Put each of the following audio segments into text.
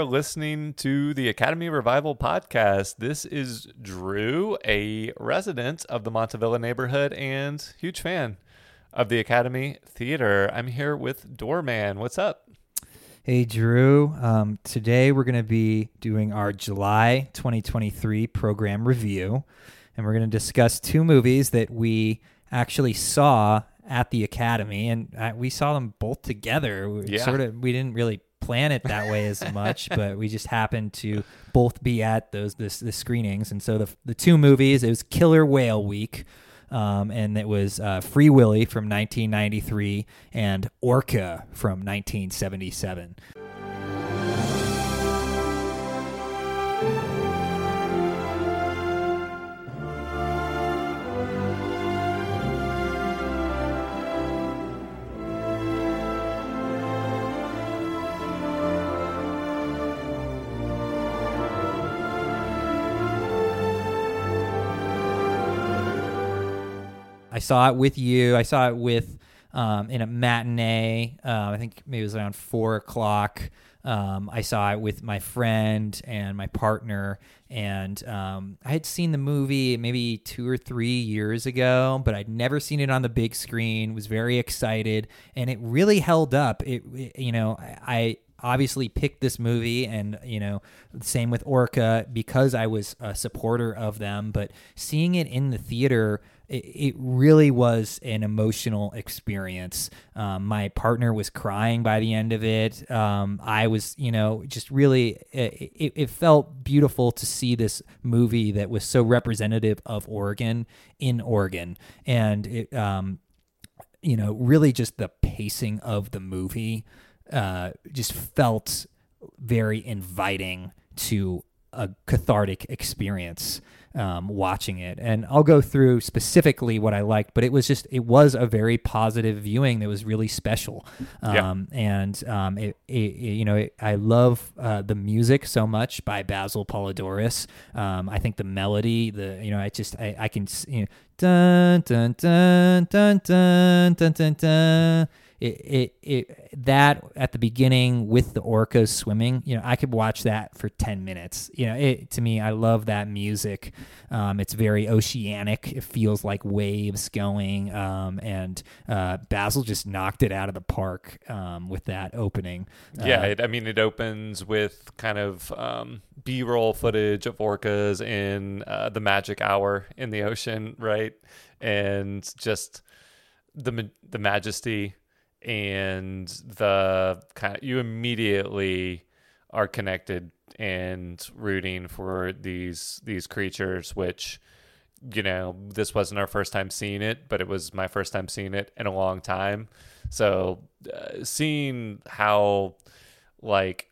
Are listening to the Academy Revival podcast. This is Drew, a resident of the Montavilla neighborhood and huge fan of the Academy Theater. I'm here with Doorman. What's up? Hey, Drew. Um, today we're going to be doing our July 2023 program review, and we're going to discuss two movies that we actually saw at the Academy, and uh, we saw them both together. We Yeah. Sort of, we didn't really plan it that way as much, but we just happened to both be at those this, the screenings, and so the the two movies it was Killer Whale Week. Um, and it was uh, Free Willy from 1993 and Orca from 1977. Saw it with you. I saw it with um, in a matinee. Um, I think maybe it was around four o'clock. Um, I saw it with my friend and my partner, and um, I had seen the movie maybe two or three years ago, but I'd never seen it on the big screen. Was very excited, and it really held up. It, it- you know, I obviously picked this movie and you know same with orca because i was a supporter of them but seeing it in the theater it, really was an emotional experience. Um, my partner was crying by the end of it. Um, i was you know just really it, it, it felt beautiful to see this movie that was so representative of oregon in oregon. And it um, you know, really just the pacing of the movie uh, just felt very inviting to a cathartic experience um, watching it. And I'll go through specifically what I liked, but it was just it was a very positive viewing that was really special. Um, yeah. And um, it, it, you know it, I love uh, the music so much by Basil Poledouris. Um, I think the melody, the you know I just I, I can you know dun dun dun dun dun dun dun. dun it, it it that at the beginning with the orcas swimming, you know, I could watch that for ten minutes. You know, it to me, I love that music. Um, it's very oceanic. It feels like waves going. Um, and uh, Basil just knocked it out of the park um, with that opening. Yeah, Uh, it, I mean, it opens with kind of um, B roll footage of orcas in uh, the magic hour in the ocean, right? And just the the majesty and the kind of you immediately are connected and rooting for these these creatures which you know this wasn't our first time seeing it but it was my first time seeing it in a long time. So uh, seeing how like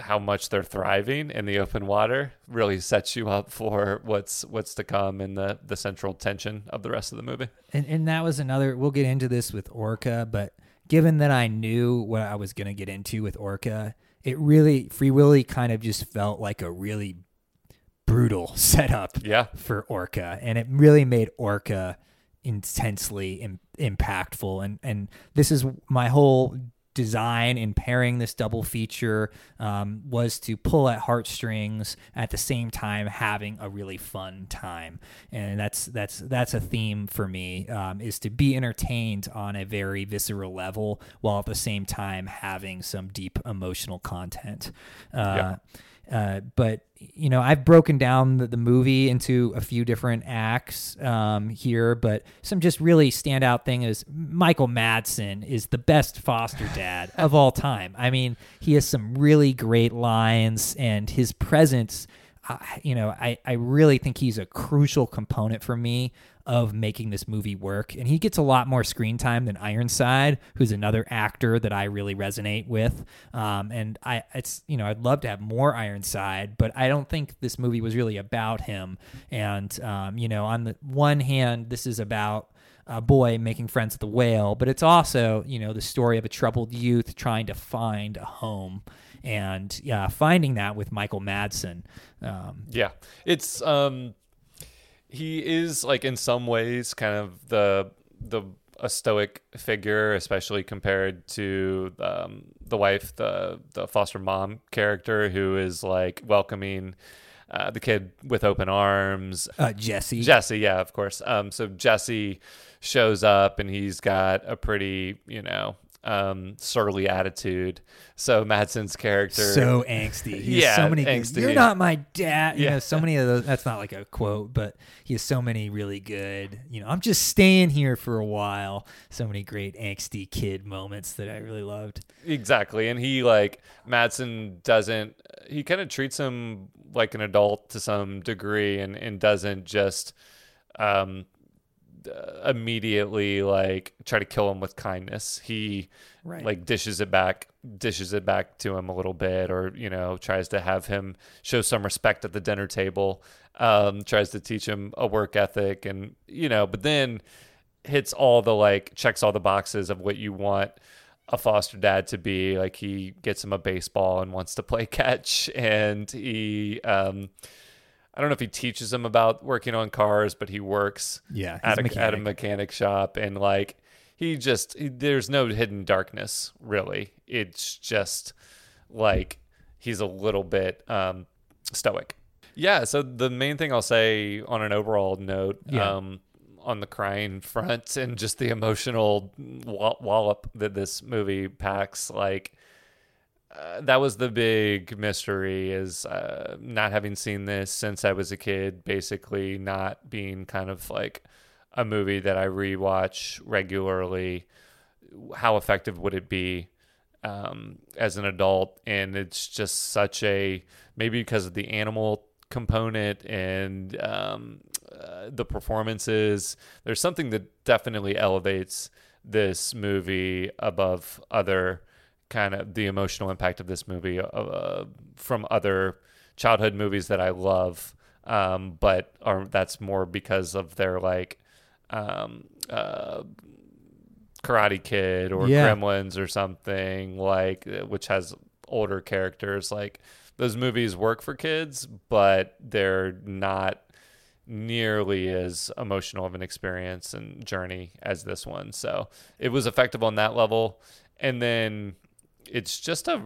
how much they're thriving in the open water really sets you up for what's what's to come in the the central tension of the rest of the movie and and that was another. We'll get into this with Orca, but given that I knew what I was going to get into with Orca, it really Free Willy kind of just felt like a really brutal setup yeah for Orca, and it really made Orca intensely Im- impactful. And and this is my whole design in pairing this double feature um, was to pull at heartstrings at the same time having a really fun time. And that's that's that's a theme for me um, is to be entertained on a very visceral level while at the same time having some deep emotional content. Uh, uh, but you know, I've broken down the, the movie into a few different acts um, here, but some just really standout thing is Michael Madsen is the best foster dad of all time. I mean, he has some really great lines, and his presence. Uh, you know, I, I really think he's a crucial component for me of making this movie work. And he gets a lot more screen time than Ironside, who's another actor that I really resonate with. Um, and I, it's you know, I'd love to have more Ironside, but I don't think this movie was really about him. And um, you know, on the one hand, this is about a boy making friends with the whale, but it's also, you know, the story of a troubled youth trying to find a home and yeah, finding that with Michael Madsen. Um, Yeah. It's um he is like in some ways kind of the the a stoic figure, especially compared to um, the wife, the the foster mom character, who is like welcoming uh, the kid with open arms. Uh, Jesse. Jesse, yeah, of course. Um, so Jesse shows up and he's got a pretty, you know, um, surly attitude. So Madsen's character, so angsty. He Yeah, has so many. angsty. You're not my dad. You Yeah. know, so many of those. That's not like a quote, but he has so many really good. You know, I'm just staying here for a while. So many great angsty kid moments that I really loved. Exactly. And he like Madsen doesn't he kind of treats him like an adult to some degree and, and doesn't just um immediately like try to kill him with kindness. He Right. like dishes it back dishes it back to him a little bit or you know tries to have him show some respect at the dinner table um tries to teach him a work ethic and you know but then hits all the like checks all the boxes of what you want a foster dad to be like he gets him a baseball and wants to play catch and he um I don't know if he teaches him about working on cars but he works Yeah, at a a, at a mechanic. mechanic shop and like he just he- there's no hidden darkness really it's just like he's a little bit um stoic yeah so the main thing i'll say on an overall note Yeah. um on the crying front and just the emotional wa- wallop that this movie packs like uh, that was the big mystery is uh, not having seen this since I was a kid, basically not being kind of like a movie that I rewatch regularly. How effective would it be um, as an adult? And it's just such a maybe because of the animal component and um, uh, the performances. There's something that definitely elevates this movie above other kind of the emotional impact of this movie uh, from other childhood movies that I love, um, but are that's more because of their like um, uh, Karate Kid or Yeah. Gremlins or something like, uh, which has older characters. Like those movies work for kids, but they're not nearly as emotional of an experience and journey as this one. So it was effective on that level. And then it's just a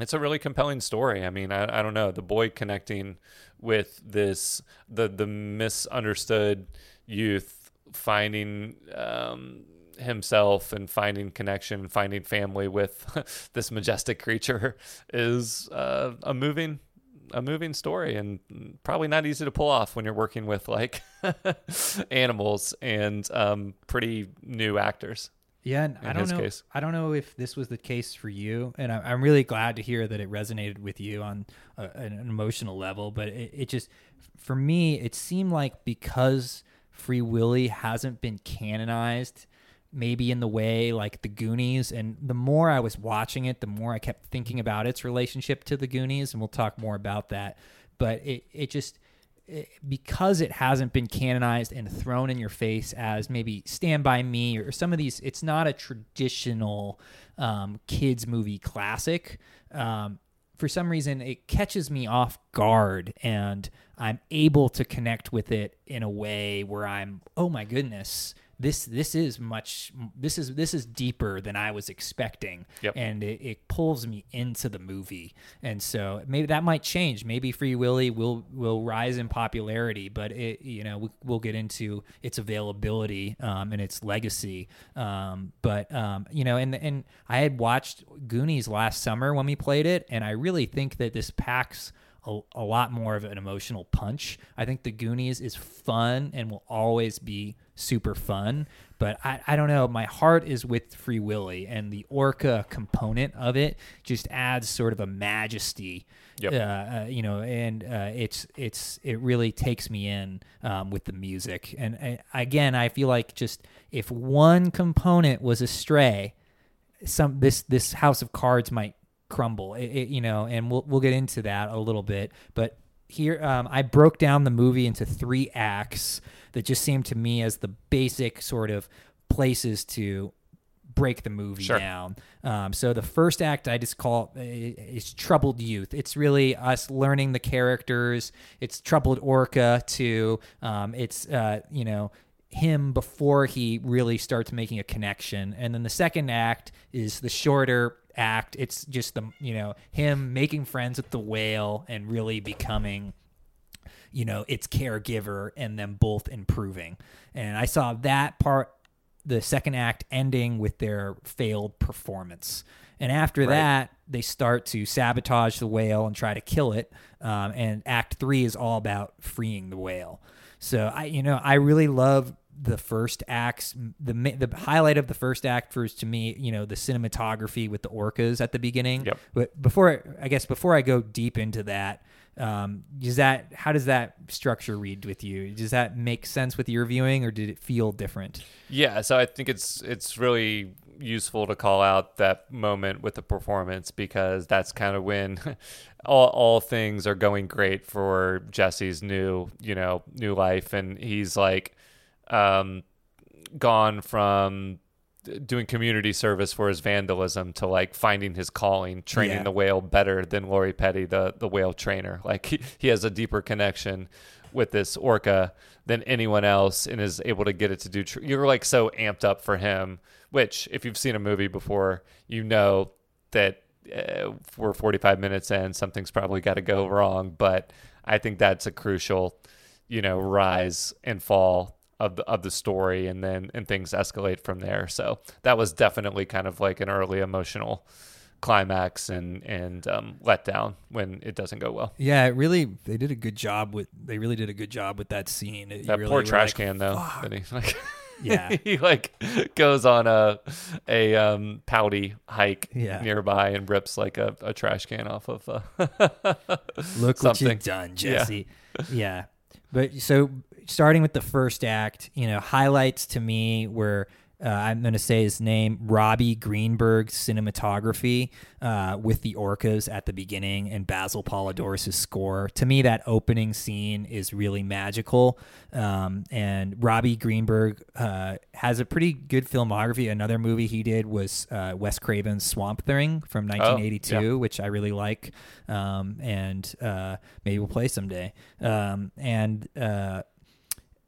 it's a really compelling story. I mean, I, I don't know the boy connecting with this the the misunderstood youth finding um, himself and finding connection finding family with this majestic creature is uh, a moving a moving story and probably not easy to pull off when you're working with like animals and um, pretty new actors. Yeah, and I don't know. case. I don't know if this was the case for you, and I, I'm really glad to hear that it resonated with you on uh, a, an emotional level. But it, it just, for me, it seemed like because Free Willy hasn't been canonized, maybe in the way like the Goonies, and the more I was watching it, the more I kept thinking about its relationship to the Goonies, and we'll talk more about that. But it, it just because it hasn't been canonized and thrown in your face as maybe Stand By Me or some of these, it's not a traditional um, kids movie classic. Um, for some reason, it catches me off guard and I'm able to connect with it in a way where I'm, oh my goodness. This this is much this is this is deeper than I was expecting, Yep. and it, it pulls me into the movie. And so maybe that might change. Maybe Free Willy will will rise in popularity, but it you know we, we'll get into its availability um, and its legacy. Um, but um, you know, and and I had watched Goonies last summer when we played it, and I really think that this packs. A, a lot more of an emotional punch. I think the Goonies is fun and will always be super fun. But I, I don't know. My heart is with Free Willy, and the orca component of it just adds sort of a majesty. Yep. Uh, uh, you know, and uh, it's it's it really takes me in um, with the music. And again, I feel like just if one component was astray, some this this house of cards might crumble. It, it- you know and we'll we'll get into that a little bit but here um, i broke down the movie into three acts that just seemed to me as the basic sort of places to break the movie Sure. down. Um, so the first act i just call is troubled youth. It's really us learning the characters. It's troubled orca too. Um, it's uh, you know him before he really starts making a connection. And then the second act is the shorter act. It's just the you know him making friends with the whale and really becoming you know its caregiver and them both improving. And I saw that part the second act ending with their failed performance. And after Right. that, they start to sabotage the whale and try to kill it. Um, and Act Three is all about freeing the whale. So I, you know, I really love the first acts. The the highlight of the first act was to me, you know, the cinematography with the orcas at the beginning. Yep. But before, I guess, before I go deep into that, um, does that how does that structure read with you? Does that make sense with your viewing, or did it feel different? Yeah, so I think it's it's really useful to call out that moment with the performance because that's kind of when all all things are going great for Jesse's new, you know, new life and he's like um gone from doing community service for his vandalism to like finding his calling, training Yeah. the whale better than Lori Petty, the the whale trainer. Like he, he has a deeper connection with this orca than anyone else and is able to get it to do tr- you're like so amped up for him which if you've seen a movie before you know that uh, we're 45 minutes in something's probably got to go wrong but i think that's a crucial you know rise and fall of the, of the story and then and things escalate from there so that was definitely kind of like an early emotional climax and and um, letdown when it doesn't go well Yeah, it really they did a good job with they really did a good job with that scene. It- That really poor trash like, can though. "Fuck." That he like Yeah. he like goes on a a um pouty hike Yeah. nearby and rips like a, a trash can off of uh, Look what you've done, Jesse. Yeah. But so starting with the first act, you know, highlights to me were uh, I'm going to say his name, Robbie Greenberg's cinematography uh, with the orcas at the beginning and Basil Poledouris' score. To me, that opening scene is really magical. Um, and Robbie Greenberg uh, has a pretty good filmography. Another movie he did was uh, Wes Craven's Swamp Thing from 1982 which I really like, um, and uh, maybe we'll play someday. Um, and uh,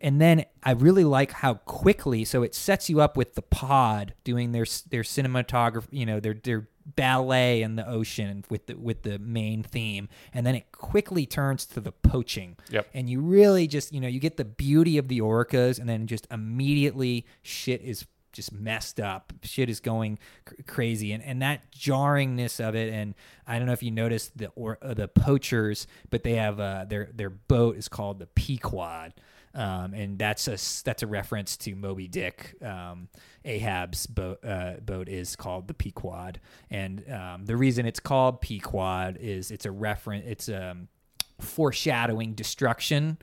and then I really like how quickly. So it sets you up with the pod doing their their cinematography, you know, their their ballet in the ocean with the with the main theme, and then it quickly turns to the poaching. Yep. And you really just you know you get the beauty of the orcas, and then just immediately shit is just messed up. Shit is going cr- crazy, and and that jarringness of it. And I don't know if you noticed the or uh, the poachers, but they have uh, their their boat is called the Pequod. Um, and that's a that's a reference to Moby Dick. Um, Ahab's boat uh, boat is called the Pequod, and um, the reason it's called Pequod is it's a reference. It's um, foreshadowing destruction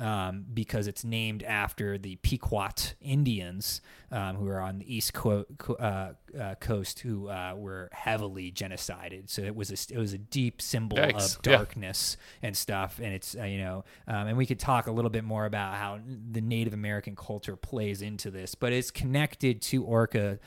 um, because it's named after the Pequot Indians um, who are on the east co- co- uh, uh, coast who uh, were heavily genocided. So it was a, it was a deep symbol Yikes. of Yeah. darkness and stuff. And it's uh, you know, um, and we could talk a little bit more about how the Native American culture plays into this, but it's connected to Orca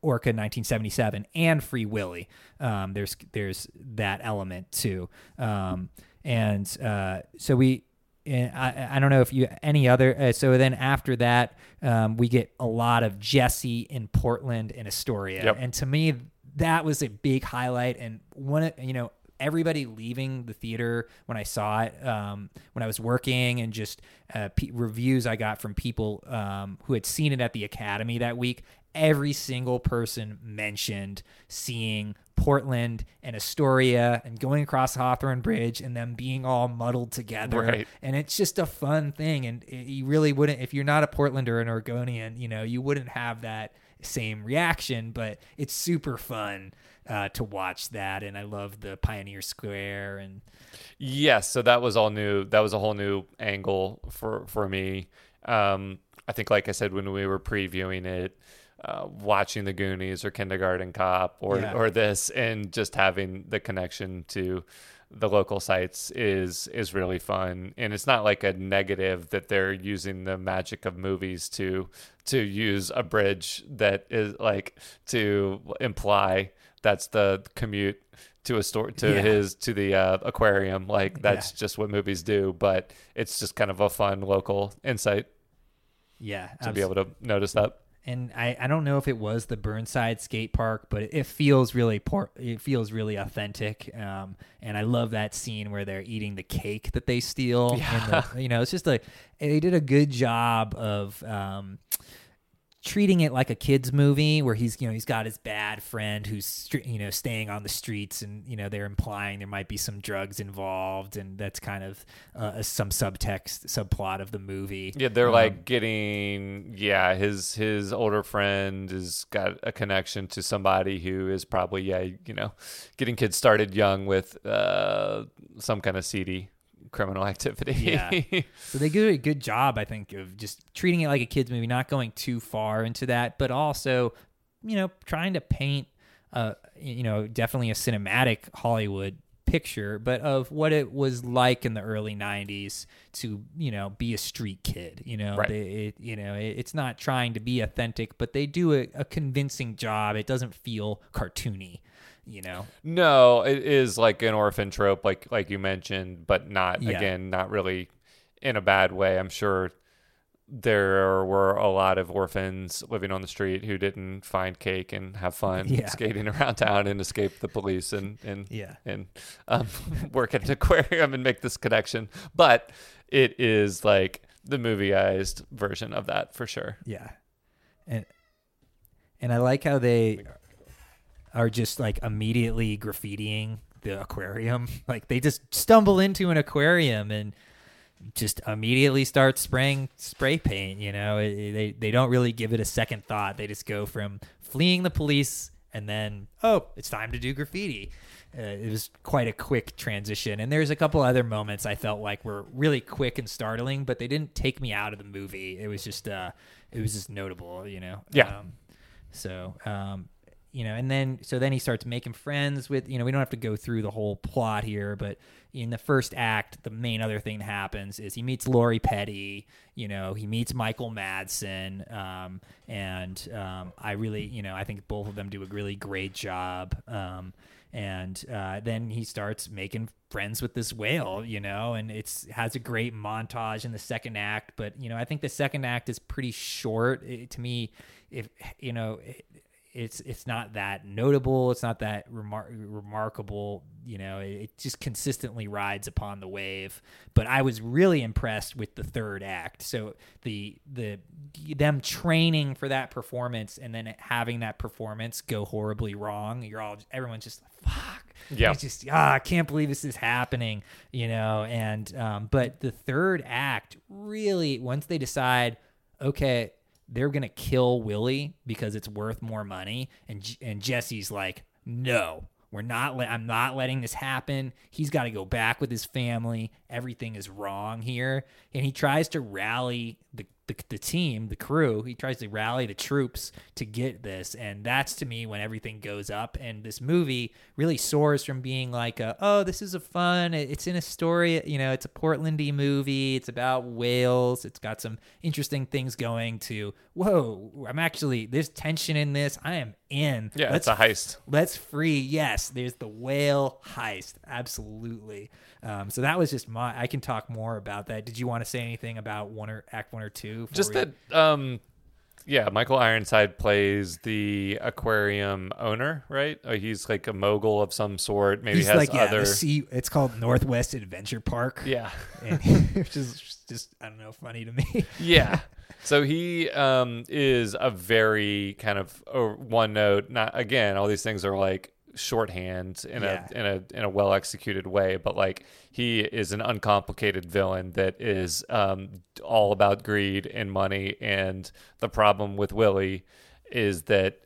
Orca 1977 and Free Willy. Um, there's there's that element too, um, and uh, so we. And I, I don't know if you any other. Uh, so then after that, um, we get a lot of Jesse in Portland and Astoria, Yep. and to me that was a big highlight. And one, you know, everybody leaving the theater when I saw it, um, when I was working, and just uh, p- reviews I got from people um, who had seen it at the Academy that week. Every single person mentioned seeing Portland and Astoria and going across Hawthorne Bridge and them being all muddled together. Right. And it's just a fun thing. And it- you really wouldn't, if you're not a Portlander or an Oregonian, you know, you wouldn't have that same reaction, but it's super fun uh, to watch that. And I love the Pioneer Square and Yes, so that was all new. That was a whole new angle for for me. Um, I think, like I said, when we were previewing it, uh, watching the Goonies or Kindergarten Cop or Yeah. or this, and just having the connection to the local sites is is really fun. And it's not like a negative that they're using the magic of movies to to use a bridge that is like to imply that's the commute to a store to Yeah. his to the uh, aquarium like that's just what movies do but it's just kind of a fun local insight Yeah, to be able to notice that. And I, I don't know if it was the Burnside skate park, but it, it feels really por- it feels really authentic. Um, and I love that scene where they're eating the cake that they steal. Yeah. The, you know, it's just like they did a good job of um, treating it like a kids movie where he's you know he's got his bad friend who's you know staying on the streets and you know they're implying there might be some drugs involved and that's kind of uh, some subtext subplot of the movie. Yeah, they're Um, like getting yeah, his his older friend has got a connection to somebody who is probably yeah, you know, getting kids started young with uh some kind of seedy criminal activity. Yeah. So they do a good job, I think, of just treating it like a kids movie, not going too far into that, but also, you know, trying to paint, uh, you know, definitely a cinematic Hollywood picture, but of what it was like in the early '90s to, you know, be a street kid. You know, Right. they, it, you know, it, it's not trying to be authentic, but they do a, a convincing job. It doesn't feel cartoony. You know, No, it is like an orphan trope, like like you mentioned, but not Yeah. again, not really in a bad way. I'm sure there were a lot of orphans living on the street who didn't find cake and have fun Yeah. skating around town and escape the police and and Yeah. and um, work at an aquarium and make this connection. But it is like the movieized version of that for sure. Yeah. And and I like how they are just like immediately graffitiing the aquarium. Like they just stumble into an aquarium and just immediately start spraying spray paint, you know. It- it- they they don't really give it a second thought. They just go from fleeing the police and then oh, it's time to do graffiti. Uh, it was quite a quick transition, and there's a couple other moments I felt like were really quick and startling, but they didn't take me out of the movie. It was just, uh, it was just notable, you know. Yeah. Um, so, um, you know, and then so then he starts making friends with, you know, we don't have to go through the whole plot here, but in the first act, the main other thing that happens is he meets Lori Petty, you know, he meets Michael Madsen, um, and um, I really, you know, I think both of them do a really great job. Um, and uh, then he starts making friends with this whale, you know, and it's has a great montage in the second act. But you know, I think the second act is pretty short It- to me. If you know, it, it's it's not that notable. It's not that remar- remarkable. You know, it, it just consistently rides upon the wave. But I was really impressed with the third act. So the the them training for that performance and then having that performance go horribly wrong. You're all everyone's just like, fuck. Yeah. It's just ah, I can't believe this is happening. You know, and um, but the third act really once they decide, okay, they're gonna kill Willy because it's worth more money, and and Jesse's like, no, we're not. Le- I'm not letting this happen. He's got to go back with his family. Everything is wrong here, and he tries to rally the. The, the team, the crew, he tries to rally the troops to get this. And that's to me when everything goes up. And this movie really soars from being like, a, oh, this is a fun, it's in a story, you know, it's a Portlandy movie, it's about whales, it's got some interesting things going to, whoa, I'm actually, there's tension in this. I am in. Yeah, Let's it's a heist. Let's free. Yes, there's the whale heist. Absolutely. Um, so that was just my. I can talk more about that. Did you want to say anything about one or act one or two? Just we- that um yeah, Michael Ironside plays the aquarium owner, right? Uh, he's like a mogul of some sort. Maybe he's has like yeah, other the sea. It's called Northwest Adventure Park. Yeah. which is just I don't know, funny to me. yeah. So he um, is a very kind of uh, one note. Not again, all these things are like shorthand in Yeah. a in a in a well executed way, but like he is an uncomplicated villain that is um, all about greed and money. And the problem with Willy is that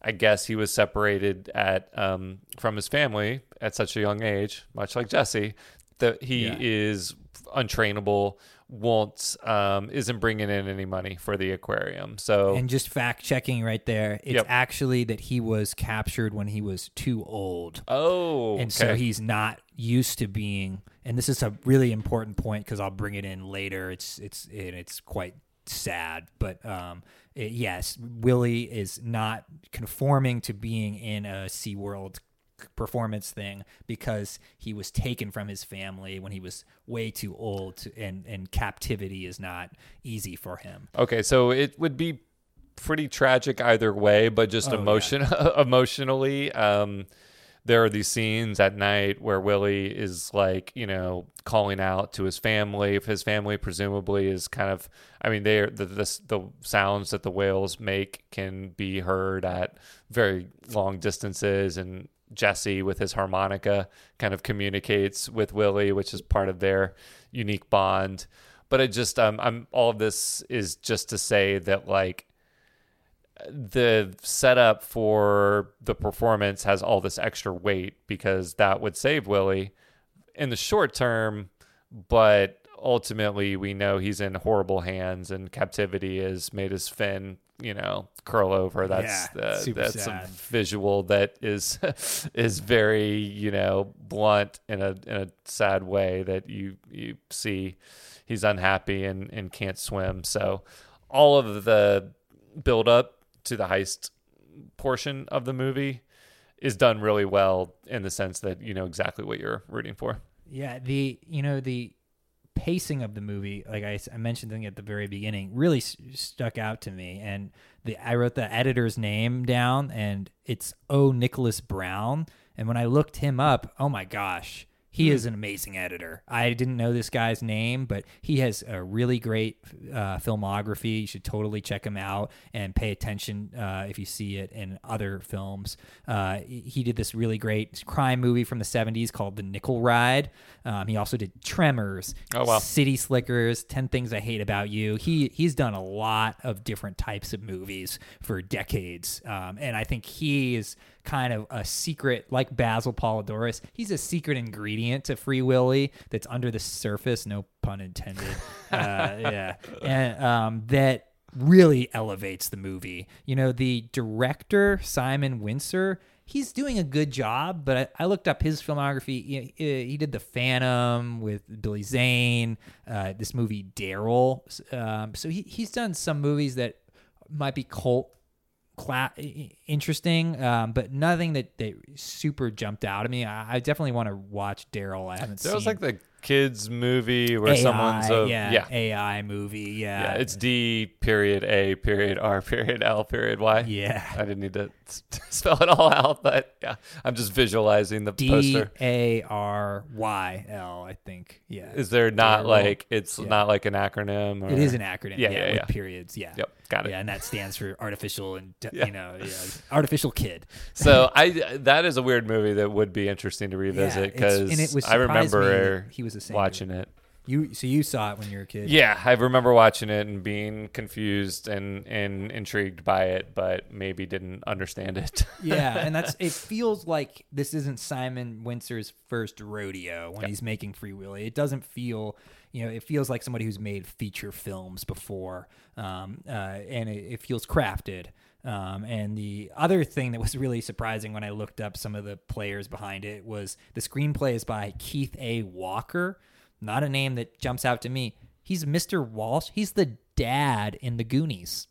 I guess he was separated at um, from his family at such a young age, much like Jesse. That he Yeah. is untrainable, won't um, isn't bringing in any money for the aquarium. So And just fact checking right there, it's Yep. actually that he was captured when he was too old. oh, and so he's not used to being and this is a really important point because i'll bring it in later it's it's and it's quite sad but um it- yes willie is not conforming to being in a SeaWorld performance thing because he was taken from his family when he was way too old to, and and captivity is not easy for him. Okay, so it would be pretty tragic either way, but just Oh, yeah. emotion emotionally. Um, there are these scenes at night where Willy is like, you know, calling out to his family. If his family presumably is kind of, I mean, they are the, the the sounds that the whales make can be heard at very long distances, and Jesse with his harmonica kind of communicates with Willy, which is part of their unique bond. But it just, um, I'm all of this is just to say that like the setup for the performance has all this extra weight because that would save Willy in the short term, but ultimately we know he's in horrible hands and captivity has made his fin, you know, curl over. That's Yeah, uh, that's sad. a visual that is is very, you know, blunt in a in a sad way that you you see he's unhappy and, and can't swim. So all of the build up to the heist portion of the movie is done really well in the sense that you know exactly what you're rooting for. Yeah, the you know the pacing of the movie, like I mentioned thing at the very beginning, really s- stuck out to me. And the I wrote the editor's name down, and it's O. Nicholas Brown. And when I looked him up, oh my gosh, he is an amazing editor. I didn't know this guy's name, but he has a really great uh, filmography. You should totally check him out and pay attention uh, if you see it in other films. Uh, he did this really great crime movie from the 70s called The Nickel Ride. Um, he also did Tremors, Oh, wow. City Slickers, 10 Things I Hate About You. He He's done a lot of different types of movies for decades. Um, and I think he is kind of a secret, like Basil Poledouris, he's a secret ingredient to Free Willy that's under the surface, no pun intended. uh, yeah. And um, that really elevates the movie. You know, the director, Simon Wincer, he's doing a good job, but I, I looked up his filmography. He, he did The Phantom with Billy Zane, uh, this movie, Daryl. Um, so he, he's done some movies that might be cult cla- interesting, um, but nothing that, that super jumped out at me. I, I definitely want to watch Daryl. I haven't That seen was like the kids movie where AI, someone's a yeah, yeah. AI movie. Yeah. Yeah, it's D period A period R period L period Y. yeah. I didn't need to spell it all out, but yeah, I'm just visualizing the D poster. A R Y L, I think. Yeah. Is there not Daryl. like it's Yeah. not like an acronym? Or, it is an acronym. Yeah, Yeah, yeah, with yeah. periods. Yeah. Yep, got it. Yeah, and that stands for artificial and you know, yeah, artificial kid. So I that is a weird movie that would be interesting to revisit because and it was I remember he was the same. watching it. You so you saw it when you were a kid. Yeah, I remember watching it and being confused and and intrigued by it, but maybe didn't understand it. yeah, and that's it. Feels like this isn't Simon Wincer's first rodeo when he's making Free Willy. It doesn't feel, you know, it feels like somebody who's made feature films before, um, uh, and it, it feels crafted. Um, and the other thing that was really surprising when I looked up some of the players behind it was the screenplay is by Keith A. Walker, not a name that jumps out to me. He's Mr. Walsh. He's the dad in The Goonies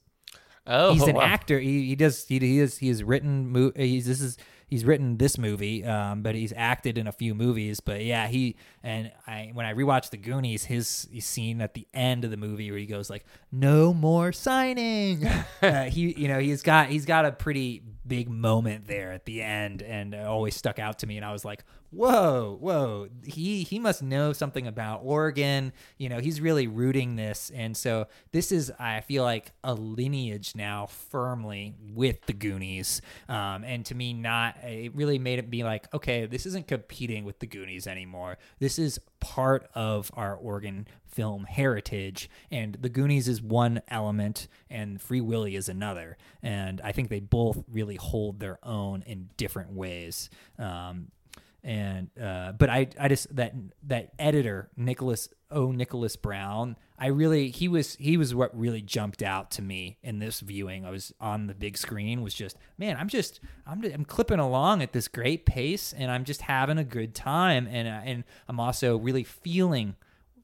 oh, he's an wow. actor. He, he does he, he is he has written mo- he's this is he's written this movie, um, but he's acted in a few movies. But yeah, he and I when I rewatched the Goonies, his, his scene at the end of the movie where he goes like, "No more signing." uh, he you know he's got he's got a pretty big moment there at the end, and always stuck out to me. And I was like, whoa, whoa, he he must know something about Oregon. You know, he's really rooting this, and so this is I feel like a lineage now firmly with the Goonies. Um, and to me, not it really made it be like, okay, this isn't competing with the Goonies anymore. This is part of our Oregon film heritage, and the Goonies is one element, and Free Willy is another. And I think they both really hold their own in different ways. Um, and uh, but I I just that that editor Nicholas O. Nicholas Brown I really he was he was what really jumped out to me in this viewing. I was on the big screen was just man I'm just I'm I'm clipping along at this great pace and I'm just having a good time. And uh, and I'm also really feeling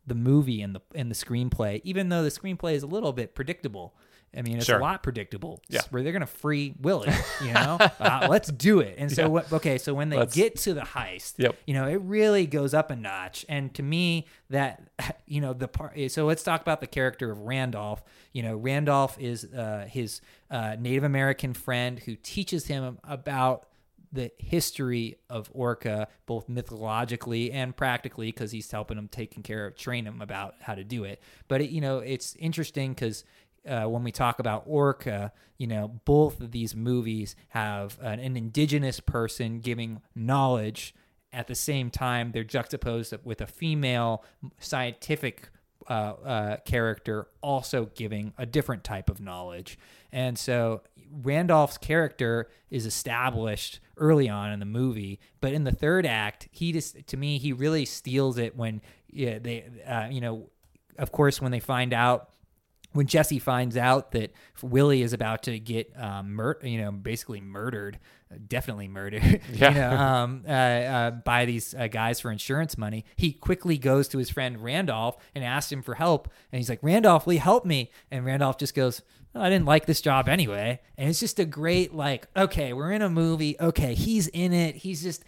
the movie and the and the screenplay even though the screenplay is a little bit predictable I mean, it's Sure. a lot predictable. Yeah. where they're gonna free Willy. You know, uh, let's do it. And so, Yeah. what, okay, so when they Let's- get to the heist, Yep. you know, it really goes up a notch. And to me, that you know the part. So let's talk about the character of Randolph. You know, Randolph is uh, his uh, Native American friend who teaches him about the history of Orca, both mythologically and practically, because he's helping him, taking care of, train him about how to do it. But it, you know, it's interesting because uh, when we talk about Orca, you know, both of these movies have an, an indigenous person giving knowledge. At the same time, they're juxtaposed with a female scientific uh, uh, character also giving a different type of knowledge. And so Randolph's character is established early on in the movie, but in the third act, he just to me he really steals it when yeah, they uh, you know of course when they find out when Jesse finds out that Willy is about to get um, mur- you know, basically murdered, uh, definitely murdered, Yeah. you know, um, uh, uh, by these uh, guys for insurance money, he quickly goes to his friend Randolph and asks him for help. And he's like, Randolph, will you help me? And Randolph just goes, "Oh, I didn't like this job anyway. And it's just a great, like, okay, we're in a movie. Okay, he's in it. He's just,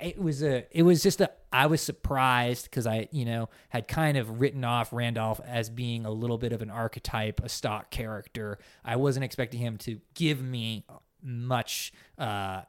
it was a it was just a I was surprised because I you know had kind of written off Randolph as being a little bit of an archetype, a stock character. I wasn't expecting him to give me much uh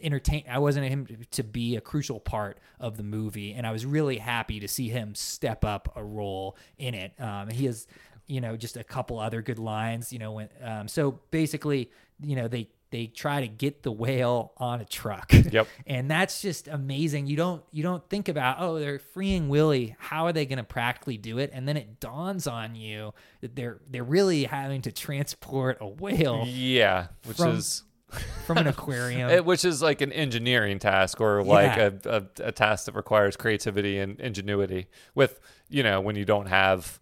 entertain I wasn't him to be a crucial part of the movie and I was really happy to see him step up a role in it. Um he has you know just a couple other good lines, you know when um so basically, you know they they try to get the whale on a truck. Yep. and that's just amazing. You don't you don't think about oh they're freeing Willy. How are they going to practically do it? And then it dawns on you that they're they're really having to transport a whale Yeah, which From- is from an aquarium. it, which is like an engineering task or like Yeah. a, a, a task that requires creativity and ingenuity. With you know when you don't have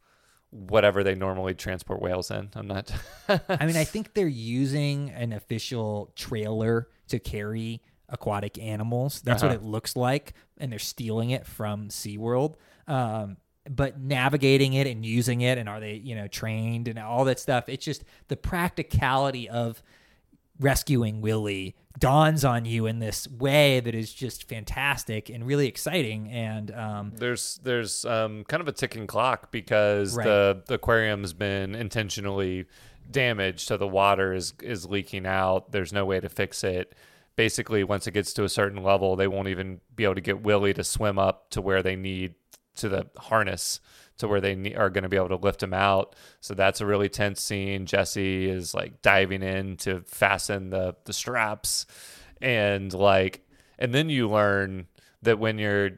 whatever they normally transport whales in. I'm not. I mean, I think they're using an official trailer to carry aquatic animals. That's what Uh-huh. it looks like, and they're stealing it from SeaWorld. Um, but navigating it and using it, and are they, you know, trained and all that stuff? It's just the practicality of rescuing Willy dawns on you in this way that is just fantastic and really exciting. And um, there's there's um, kind of a ticking clock because Right. the, the aquarium's been intentionally damaged, so the water is is leaking out. There's no way to fix it. Basically, once it gets to a certain level, they won't even be able to get Willy to swim up to where they need to the harness to where they ne- are going to be able to lift him out. So that's a really tense scene. Jesse is like diving in to fasten the the straps, and like, and then you learn that when you're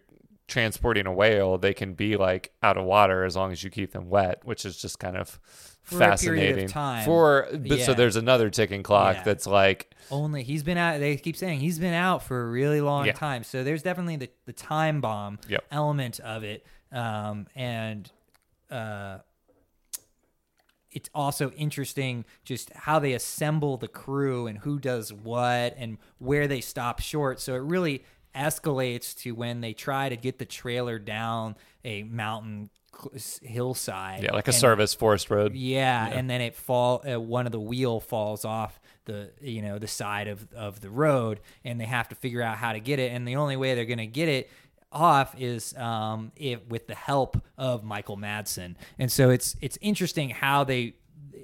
transporting a whale, they can be like out of water as long as you keep them wet, which is just kind of For a period of fascinating. time. For but so there's another ticking clock Yeah. that's like only he's been out they keep saying he's been out for a really long Yeah. time so there's definitely the, the time bomb Yep. element of it um, and uh, it's also interesting just how they assemble the crew and who does what and where they stop short so it really escalates to when they try to get the trailer down a mountain hillside yeah, like a and- service forest road. yeah, and then it fall uh, one of the wheel falls off the you know the side of of the road, and they have to figure out how to get it. And the only way they're going to get it off is um if with the help of Michael Madsen. And so it's it's interesting how they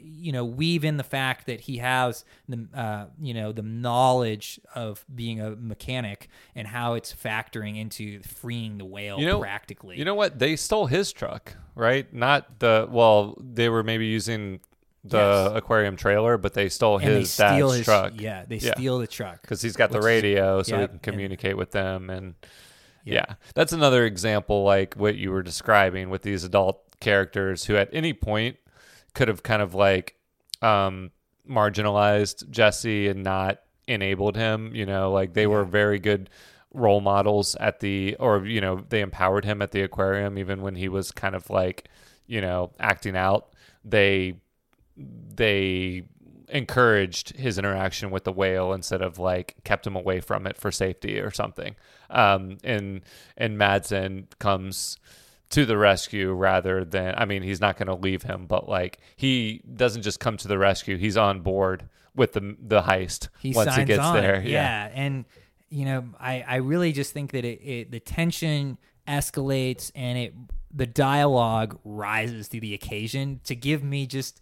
you know weave in the fact that he has the uh, you know the knowledge of being a mechanic and how it's factoring into freeing the whale You know- practically. You know what? They stole his truck, right? Not the well, they were maybe using the Yes. aquarium trailer, but they stole and his steal dad's his truck. Yeah, they Yeah. steal the truck. because he's got the is- radio so yeah, he can and- communicate with them and Yeah. yeah. that's another example like what you were describing with these adult characters who at any point could have kind of like um marginalized jesse and not enabled him you know like they were very good role models at the or you know they empowered him at the aquarium even when he was kind of like you know acting out they they encouraged his interaction with the whale instead of like kept him away from it for safety or something. Um, and and Madsen comes to the rescue rather than I mean he's not going to leave him but like he doesn't just come to the rescue he's on board with the the heist he once signs he gets on. there Yeah. and you know, I I really just think that it, it the tension escalates and it the dialogue rises to the occasion to give me just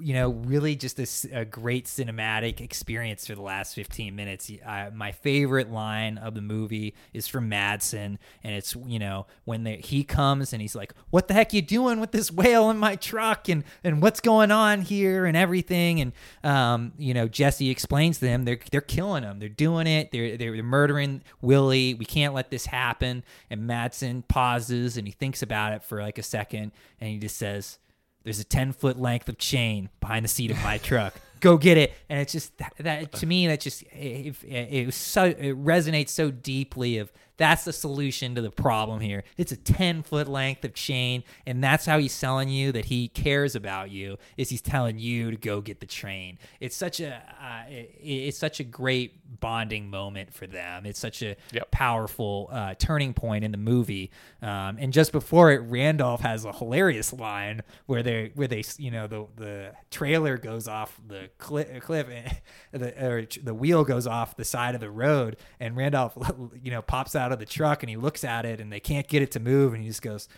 you know really just a great cinematic experience for the last 15 minutes. Uh, my favorite line of the movie is from madsen and it's you know when he comes and he's like what the heck you doing with this whale in my truck? And and what's going on here and everything? And um you know jesse explains to them they're they're killing him. They're doing it. They're they're murdering willy. We can't let this happen. And madsen pauses and he thinks about it for like a second and he just says there's a 10 foot length of chain behind the seat of my truck. Go get it. And it's just that, that to me, that just, it, it, it was so, it resonates so deeply of that's the solution to the problem here. It's a 10 foot length of chain. And that's how he's selling you that he cares about you is he's telling you to go get the train. It's such a, uh, it, it's such a great bonding moment for them. It's such a Yep. powerful uh, turning point in the movie. Um, and just before it, Randolph has a hilarious line where they where they you know the the trailer goes off the cli- cliff, and the or the wheel goes off the side of the road, and Randolph you know pops out of the truck and he looks at it and they can't get it to move, and he just goes.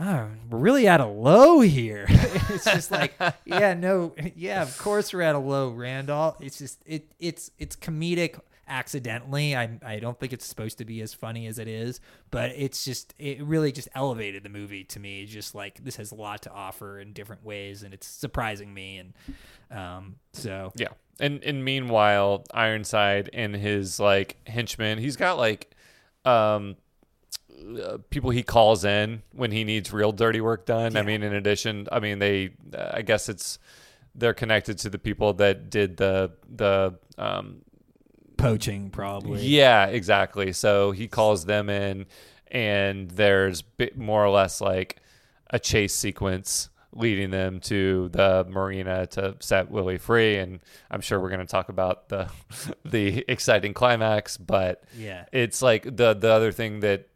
Oh, we're really at a low here. it's just like, yeah, no, yeah, of course we're at a low, Randall. It's just it it's it's comedic accidentally. I I don't think it's supposed to be as funny as it is, but it's just it really just elevated the movie to me. Just like this has a lot to offer in different ways, and it's surprising me. And um, so Yeah. And and meanwhile, Ironside and his like henchmen, he's got like um uh, people he calls in when he needs real dirty work done. I mean, in addition, I mean they uh, I guess it's they're connected to the people that did the the um poaching probably. yeah, exactly. So he calls them in, and there's bit more or less like a chase sequence leading them to the marina to set Willy free. And I'm sure we're going to talk about the the exciting climax, but Yeah. it's like the the other thing that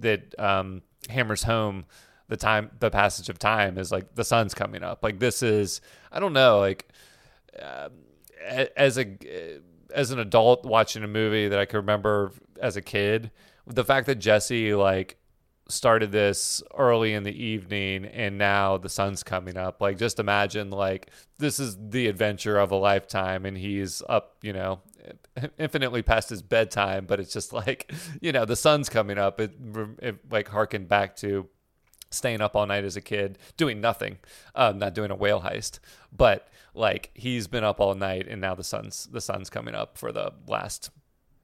that um, hammers home the time the passage of time is like the sun's coming up. Like this is I don't know like a- as a as an adult watching a movie that I can remember as a kid, the fact that Jesse like started this early in the evening and now the sun's coming up. Like just imagine like this is the adventure of a lifetime and he's up you know infinitely past his bedtime but it's just like you know the sun's coming up. It, it like harkened back to staying up all night as a kid doing nothing um, not doing a whale heist. But like he's been up all night and now the sun's the sun's coming up for the last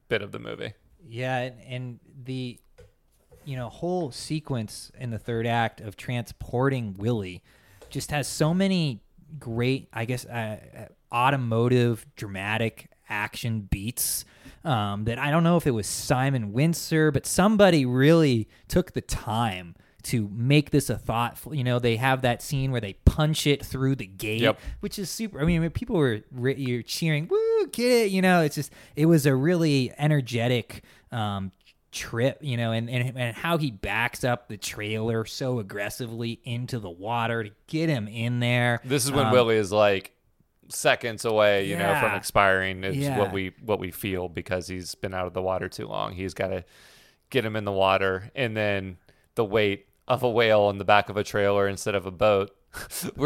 bit of the movie. Yeah, and, and the you know whole sequence in the third act of transporting Willy just has so many great, I guess, uh, uh, automotive, dramatic action beats um, that I don't know if it was Simon Wincer, but somebody really took the time to make this a thoughtful. You know, they have that scene where they punch it through the gate, Yep. which is super. I mean, people were re- you're cheering, "Woo, get it!" You know, it's just it was a really energetic um, trip. You know, and, and and how he backs up the trailer so aggressively into the water to get him in there. This is when Um, Willy is like seconds away, you know, from expiring. Is Yeah. what we what we feel because he's been out of the water too long. He's got to get him in the water, and then the weight of a whale on the back of a trailer instead of a boat.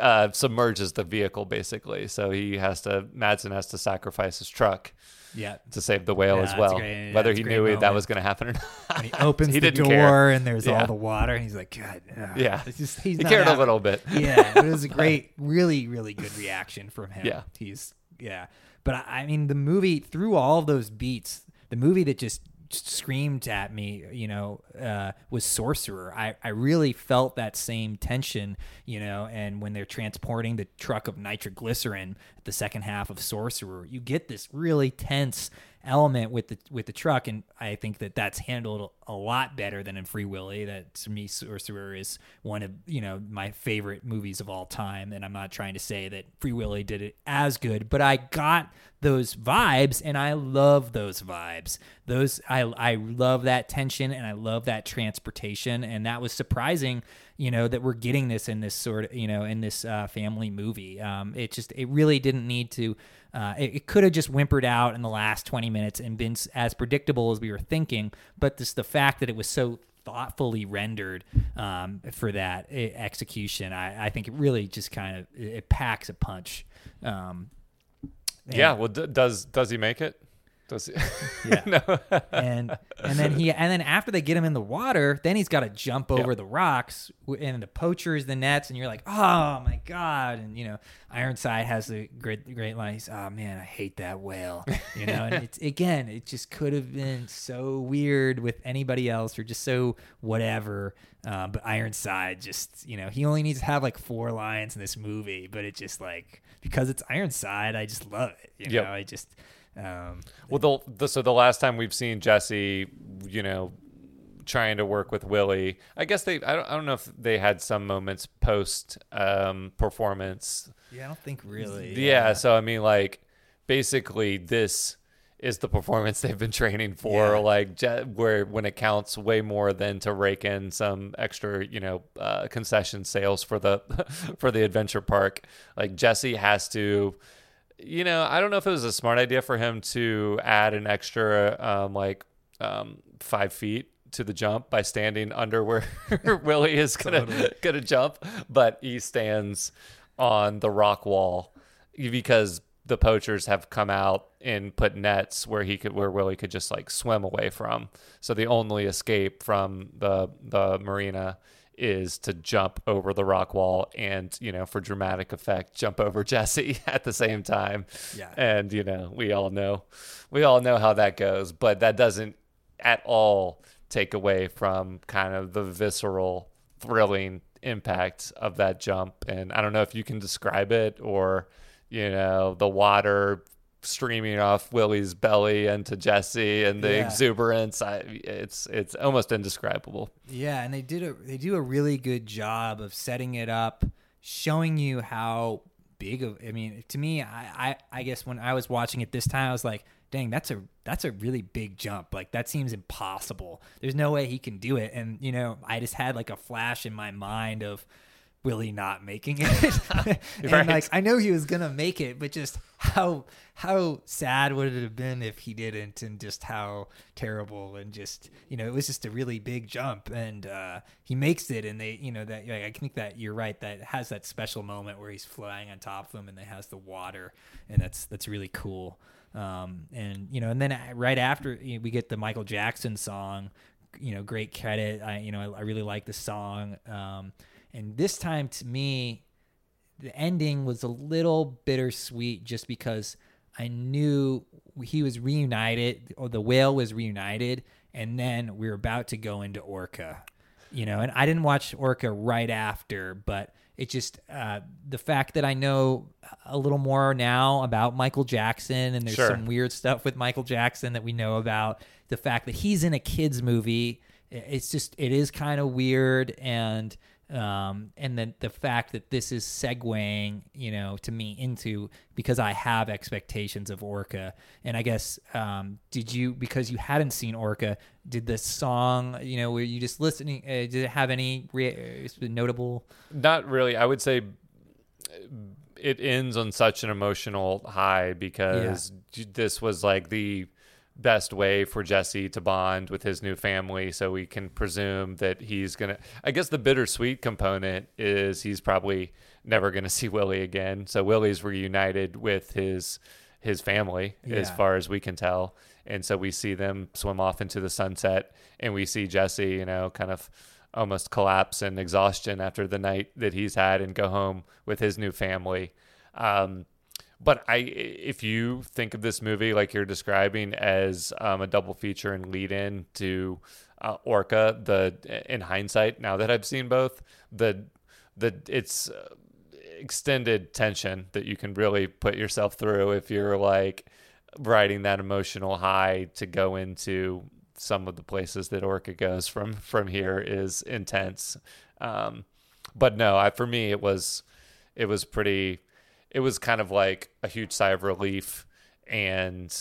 uh, submerges the vehicle basically, so he has to. Madsen has to sacrifice his truck Yeah. to save the whale Yeah, as well. great. Whether he knew it, that was going to happen or not. And he opens He the didn't door care. and there's Yeah. all the water and he's like, God, ugh." Yeah. Just he's he cared a little bit. yeah, but it was a great, really, really good reaction from him. Yeah. he's yeah. But I, I mean, the movie through all of those beats, the movie that just screamed at me, you know, uh, was Sorcerer. I, I really felt that same tension, you know, and when they're transporting the truck of nitroglycerin at the second half of Sorcerer, you get this really tense element with the with the truck, and I think that that's handled a lot better than in Free Willy. That to me, Sorcerer is one of you know my favorite movies of all time, and I'm not trying to say that Free Willy did it as good, but I got those vibes and I love those vibes. Those I I love that tension and I love that transportation and that was surprising, you know, that we're getting this in this sort of, you know, in this uh, family movie. Um, it just it really didn't need to uh, it, it could have just whimpered out in the last 20 minutes and been as predictable as we were thinking, but just the fact that it was so thoughtfully rendered um, for that eh, execution, I, I, think it really just kind of it packs a punch. Um, yeah. Well, d- does does he make it? Does he? Yeah. no. and and then he and then after they get him in the water, then he's got to jump over yep. the rocks and the poachers, the nets, and you're like, oh my god! And you know, Ironside has the great great line. He's, oh man, I hate that whale. You know, and it's again, it just could have been so weird with anybody else or just so whatever. Um, but Ironside just, you know, he only needs to have like four lines in this movie, but it just like because it's Ironside, I just love it. You yep. know, I just um, well, the, the, so the last time we've seen Jesse, you know, trying to work with Willy, I guess they, I don't, I don't know if they had some moments post um, performance. Yeah, I don't think really. Yeah, yeah, so I mean, like, basically, this is the performance they've been training for. Yeah. Like, where when it counts way more than to rake in some extra, you know, uh, concession sales for the for the adventure park. Like Jesse has to you know, I don't know if it was a smart idea for him to add an extra um, like um, five feet to the jump by standing under where Willy is gonna totally. gonna jump, but he stands on the rock wall because the poachers have come out and put nets where he could where Willy could just like swim away from. So the only escape from the the marina is to jump over the rock wall and you know for dramatic effect jump over Jesse at the same time. Yeah. And you know, we all know we all know how that goes, but that doesn't at all take away from kind of the visceral thrilling impact of that jump and I don't know if you can describe it or you know, the water streaming off Willy's belly into Jesse and the yeah. exuberance. I, it's it's almost indescribable. Yeah, and they did a they do a really good job of setting it up, showing you how big of. I mean, to me, I I, I guess when I was watching it this time, I was like, dang, that's a that's a really big jump. Like that seems impossible. There's no way he can do it. And you know, I just had like a flash in my mind of Willy not making it. and right. like I know he was gonna make it, but just how how sad would it have been if he didn't and just how terrible and just you know, it was just a really big jump and uh, he makes it and they you know that like, I think that you're right, that has that special moment where he's flying on top of them and they has the water and that's that's really cool. Um, and you know, and then uh, right after you know, we get the Michael Jackson song, you know, great credit. I you know, I, I really like the song. Um, and this time to me, the ending was a little bittersweet just because I knew he was reunited or the whale was reunited and then we were about to go into Orca. You know, and I didn't watch Orca right after, but it just uh, the fact that I know a little more now about Michael Jackson and there's sure. some weird stuff with Michael Jackson that we know about. The fact that he's in a kids movie, it's just it is kind of weird and um, and then the fact that this is segueing, you know, to me into because I have expectations of Orca, and I guess um, did you because you hadn't seen Orca, did the song, you know, were you just listening? Uh, did it have any re- uh, notable? Not really. I would say it ends on such an emotional high because yeah. this was like the best way for Jesse to bond with his new family. So we can presume that he's going to, I guess the bittersweet component is he's probably never going to see Willy again. So Willy's reunited with his, his family yeah. as far as we can tell. And so we see them swim off into the sunset and we see Jesse, you know, kind of almost collapse in exhaustion after the night that he's had and go home with his new family. Um, but I, if you think of this movie like you're describing as um, a double feature and lead in to uh, Orca, the in hindsight, now that I've seen both, the the it's uh, extended tension that you can really put yourself through if you're like riding that emotional high to go into some of the places that Orca goes from from here is intense. Um, but no, I, for me it was it was pretty it was kind of like a huge sigh of relief and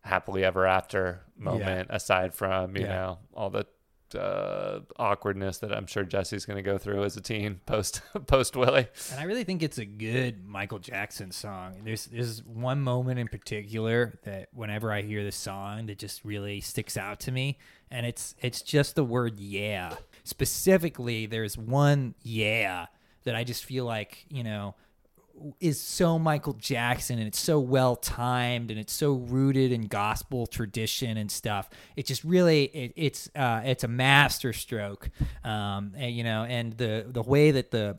happily ever after moment aside from you Yeah. know all the uh, awkwardness that I'm sure Jesse's going to go through as a teen post post Willy. And I really think it's a good Michael Jackson song. There's there's one moment in particular that whenever I hear the song that just really sticks out to me, and it's it's just the word yeah. Specifically, there's one yeah that I just feel like you know is so Michael Jackson and it's so well timed and it's so rooted in gospel tradition and stuff. It just really it, it's uh, it's a master stroke, um, and, you know, and the the way that the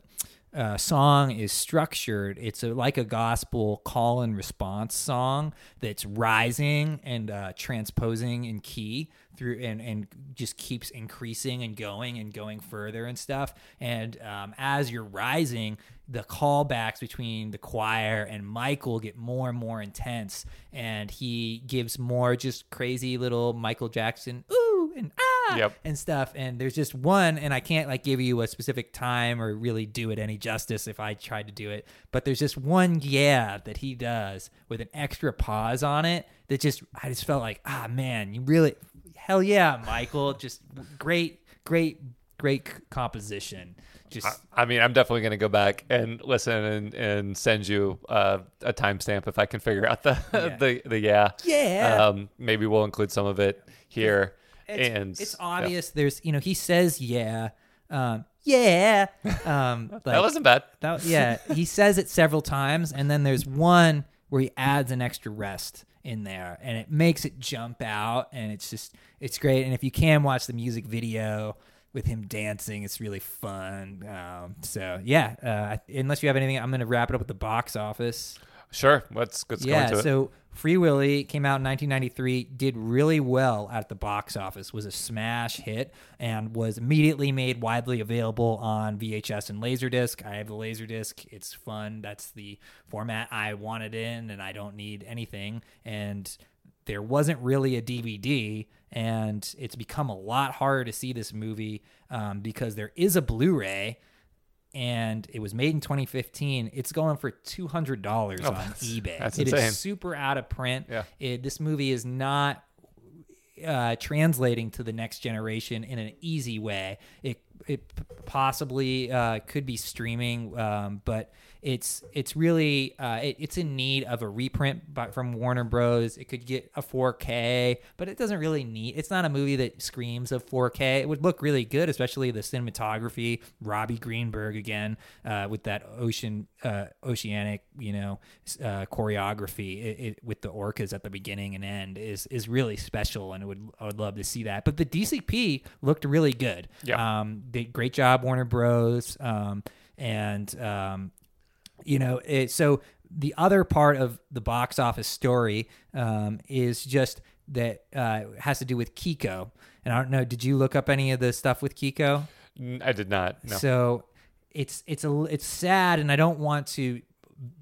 uh, song is structured, it's a, like a gospel call and response song that's rising and uh, transposing in key through and, and just keeps increasing and going and going further and stuff. And um, as you're rising, the callbacks between the choir and Michael get more and more intense, and he gives more just crazy little Michael Jackson ooh and ah Yep. and stuff. And there's just one, and I can't like give you a specific time or really do it any justice if I tried to do it. But there's just one yeah that he does with an extra pause on it that just I just felt like ah man, you really hell yeah, Michael, just great, great, great composition. Just I mean, I'm definitely going to go back and listen and, and send you uh, a timestamp if I can figure out the Yeah. the, the yeah. Yeah. Um, maybe we'll include some of it here. it's, and it's yeah. obvious. There's you know he says yeah, um, yeah, um, like, that wasn't bad. That, yeah, he says it several times, and then there's one where he adds an extra rest in there, and it makes it jump out, and it's just it's great. And if you can watch the music video with him dancing, it's really fun. Um, so yeah, uh, unless you have anything, I'm gonna wrap it up with the box office. Sure. Let's, let's go yeah, into it. so Free Willy came out in 1993, did really well at the box office, was a smash hit, and was immediately made widely available on VHS and Laserdisc. I have the Laserdisc; it's fun. That's the format I wanted in, and I don't need anything. And there wasn't really a DVD, and it's become a lot harder to see this movie um, because there is a Blu-ray and it was made in 2015. It's going for two hundred dollars Oh, on eBay. that's It is insane. super out of print. Yeah. It, this movie is not uh, translating to the next generation in an easy way. It it p- possibly uh, could be streaming, um, but it's it's really uh, it, it's in need of a reprint by, from Warner Bros. It could get a 4K, but it doesn't really need. It's not a movie that screams of 4K. It would look really good, especially the cinematography. Robbie Greenberg again uh, with that ocean uh, oceanic, you know, uh, choreography it, it, with the orcas at the beginning and end is is really special, and I would I would love to see that. But the DCP looked really good. Yeah. Um, did great job, Warner Bros. Um, and um, you know, it, so the other part of the box office story um, is just that uh, has to do with Keiko. And I don't know, did you look up any of the stuff with Keiko? I did not. No. So it's it's a it's sad, and I don't want to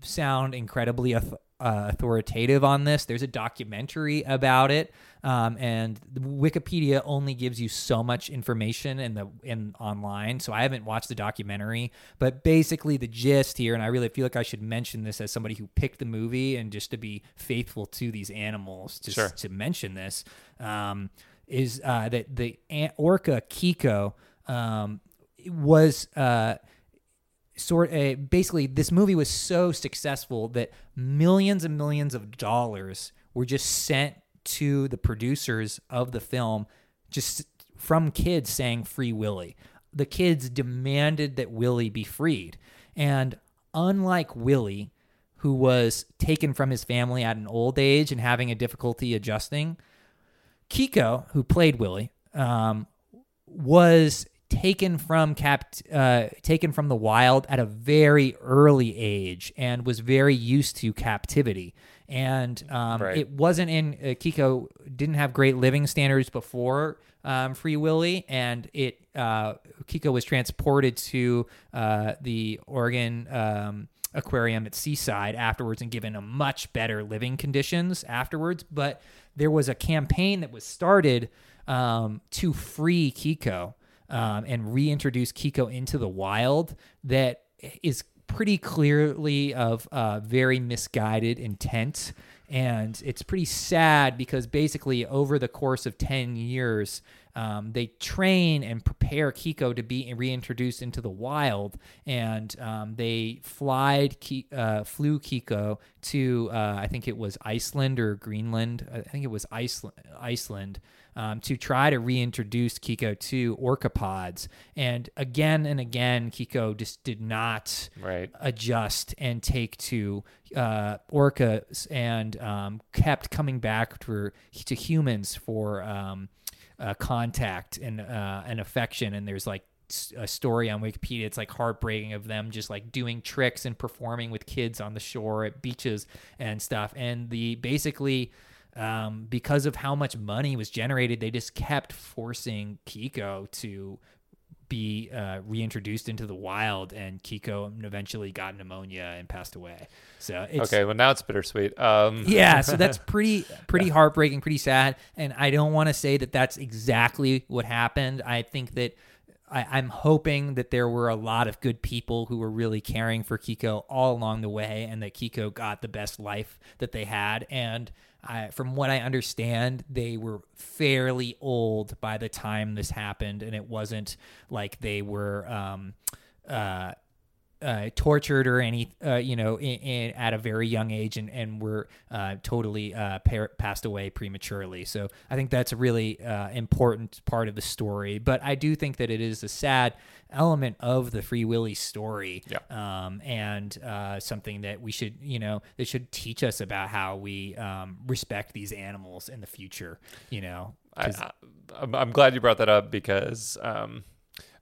sound incredibly uh, authoritative on this. There's a documentary about it, um, and Wikipedia only gives you so much information in the in online. So I haven't watched the documentary, but basically the gist here, and I really feel like I should mention this as somebody who picked the movie, and just to be faithful to these animals, just Sure. to mention this, um, is uh, that the orca Keiko um, was. Uh, sort uh, basically this movie was so successful that millions and millions of dollars were just sent to the producers of the film just from kids saying free willy the kids demanded that willy be freed. And unlike willy who was taken from his family at an old age and having a difficulty adjusting Keiko, who played Willy, um, was taken from capt uh, taken from the wild at a very early age and was very used to captivity. And um, Right. it wasn't in uh, Keiko didn't have great living standards before um, Free Willy, and it uh, Keiko was transported to uh, the Oregon. Um, aquarium at Seaside afterwards and given a much better living conditions afterwards. But there was a campaign that was started um, to free Keiko um, and reintroduce Keiko into the wild that is pretty clearly of uh, very misguided intent and it's pretty sad because basically over the course of 10 years um, they train and prepare Keiko to be reintroduced into the wild, and um, they Ki- uh, flew Keiko to uh, I think it was Iceland or Greenland. I think it was Iceland. Iceland. Um, to try to reintroduce Keiko to orcapods. And again and again, Keiko just did not Right. adjust and take to uh, orcas and um, kept coming back for, to humans for um, uh, contact and uh, and affection. And there's like a story on Wikipedia. It's like heartbreaking of them just like doing tricks and performing with kids on the shore at beaches and stuff. And the basically. Um, because of how much money was generated, they just kept forcing Keiko to be uh, reintroduced into the wild, and Keiko eventually got pneumonia and passed away. So it's, okay. Well, now it's bittersweet. Um, yeah, so that's pretty pretty heartbreaking, pretty sad, and I don't want to say that that's exactly what happened. I think that I, I'm hoping that there were a lot of good people who were really caring for Keiko all along the way, and that Keiko got the best life that they had. And I, from what I understand, they were fairly old by the time this happened, and it wasn't like they were. Um, uh, uh, tortured or any, uh, you know, in, in, at a very young age and, and were uh, totally uh, par- passed away prematurely. So I think that's a really uh, important part of the story. But I do think that it is a sad element of the Free Willy story Yeah. um, and uh, something that we should, you know, that should teach us about how we um, respect these animals in the future, you know. I, I'm, I'm glad you brought that up because um,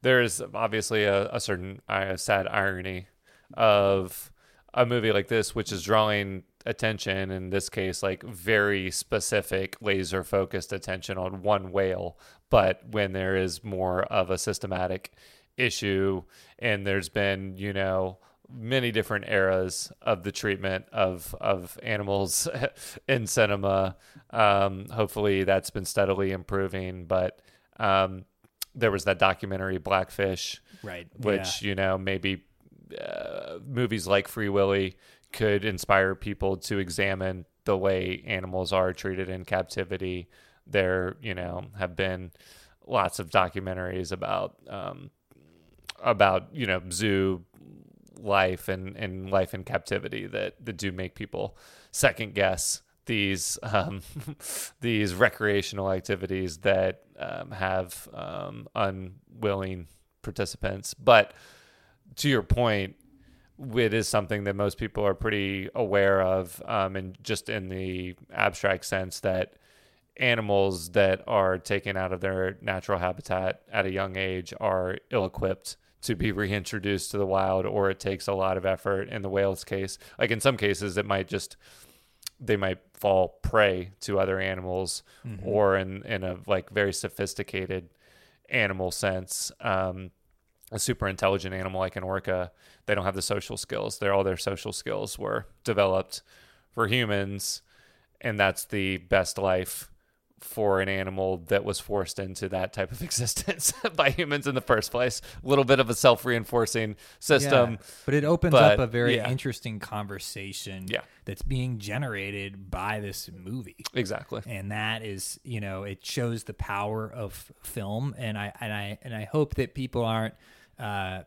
there's obviously a, a certain uh, sad irony of a movie like this, which is drawing attention in this case, like very specific, laser focused attention on one whale. But when there is more of a systematic issue, and there's been, you know, many different eras of the treatment of of animals in cinema. Um, hopefully, that's been steadily improving. But um, there was that documentary Blackfish, right. which you know maybe uh, movies like Free Willy could inspire people to examine the way animals are treated in captivity. There, you know, have been lots of documentaries about um, about you know zoo life and, and life in captivity that, that do make people second guess these um, these recreational activities that um, have um, unwilling participants. But to your point, it is something that most people are pretty aware of, um, and just in the abstract sense that animals that are taken out of their natural habitat at a young age are ill-equipped to be reintroduced to the wild, or it takes a lot of effort. In the whale's case, like in some cases, it might just they might fall prey to other animals, or in in a like very sophisticated animal sense. Um, a super intelligent animal like an orca, they don't have the social skills. They're all their social skills were developed for humans, and that's the best life for an animal that was forced into that type of existence by humans in the first place. A little bit of a self reinforcing system. Yeah, but it opens but, up a very yeah. interesting conversation Yeah. that's being generated by this movie. Exactly. And that is, you know, it shows the power of film and I and I and I hope that people aren't uh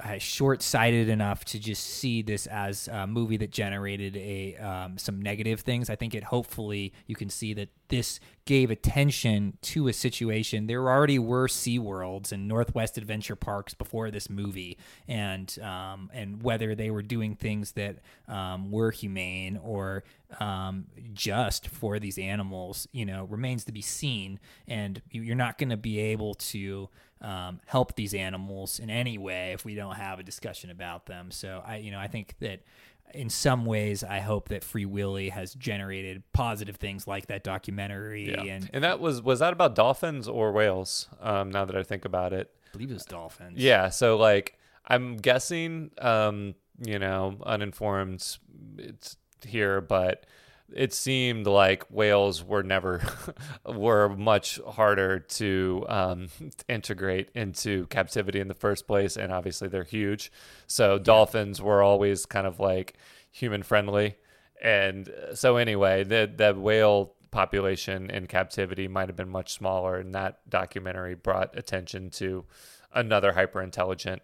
uh, short-sighted enough to just see this as a movie that generated a um, some negative things. I think it hopefully you can see that this gave attention to a situation. There already were Sea Worlds and Northwest Adventure Parks before this movie, and um, and whether they were doing things that um, were humane or um, just for these animals, you know, remains to be seen. And you're not going to be able to um, help these animals in any way if we don't have a discussion about them. So I, you know, I think that in some ways, I hope that Free Willy has generated positive things like that documentary. Yeah. And And that was was that about dolphins or whales? Um, now that I think about it. I believe it was dolphins. Yeah, so like I'm guessing um, you know, uninformed it's here, but it seemed like whales were never were much harder to um, integrate into captivity in the first place and obviously they're huge. So dolphins were always kind of like human friendly and uh, so anyway, the the whale population in captivity might have been much smaller, and that documentary brought attention to another hyper intelligent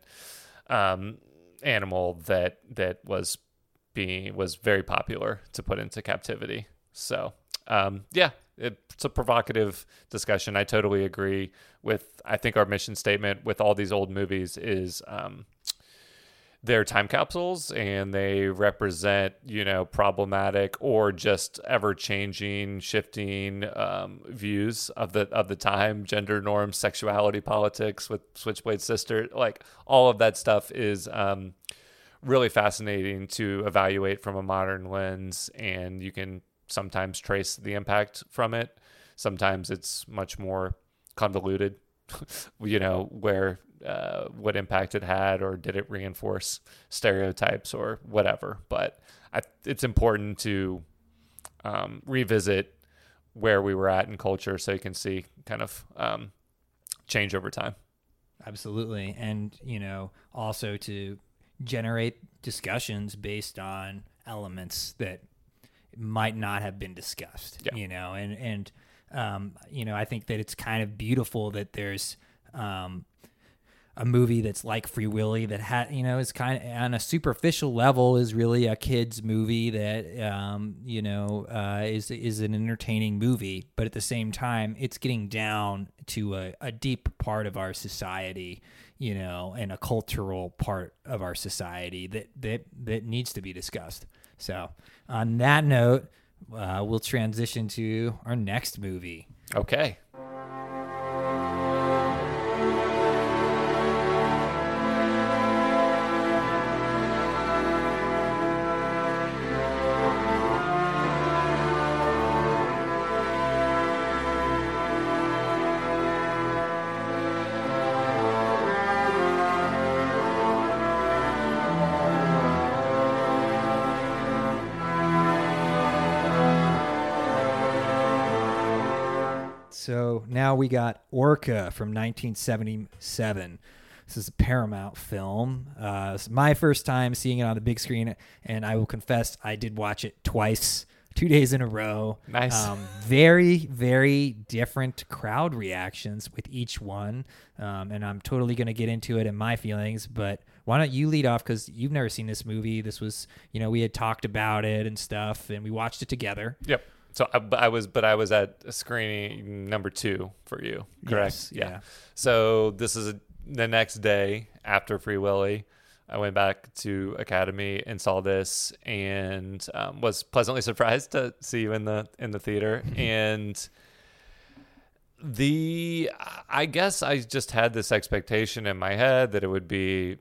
um, animal that that was being was very popular to put into captivity. So um, yeah, it's a provocative discussion. I totally agree with. I think our mission statement with all these old movies is um, they're time capsules and they represent you know problematic or just ever changing shifting um, views of the of the time gender norms sexuality politics with switchblade sister like all of that stuff is um, really fascinating to evaluate from a modern lens and you can sometimes trace the impact from it sometimes it's much more convoluted you know where uh, what impact it had or did it reinforce stereotypes or whatever. But I, it's important to um, revisit where we were at in culture so you can see kind of um, change over time. Absolutely. And, you know, also to generate discussions based on elements that might not have been discussed, yeah. you know, and, and, um, you know, I think that it's kind of beautiful that there's, um, a movie that's like Free Willy that had you know is kind of on a superficial level is really a kids movie that um, you know uh, is is an entertaining movie, but at the same time it's getting down to a, a deep part of our society, you know, and a cultural part of our society that that that needs to be discussed. So on that note, uh, we'll transition to our next movie. Okay. We got Orca from 1977. This is a Paramount film. Uh, it's my first time seeing it on the big screen, and I will confess I did watch it twice, two days in a row. Nice. Um, very, very different crowd reactions with each one, um, and I'm totally going to get into it and my feelings. But why don't you lead off? Because you've never seen this movie. This was, you know, we had talked about it and stuff, and we watched it together. Yep. So I, I, was, but I was at screening number two for you, correct? Yes, yeah. yeah. So this is a, the next day after Free Willy. I went back to Academy and saw this, and um, was pleasantly surprised to see you in the in the theater. and the, I guess I just had this expectation in my head that it would be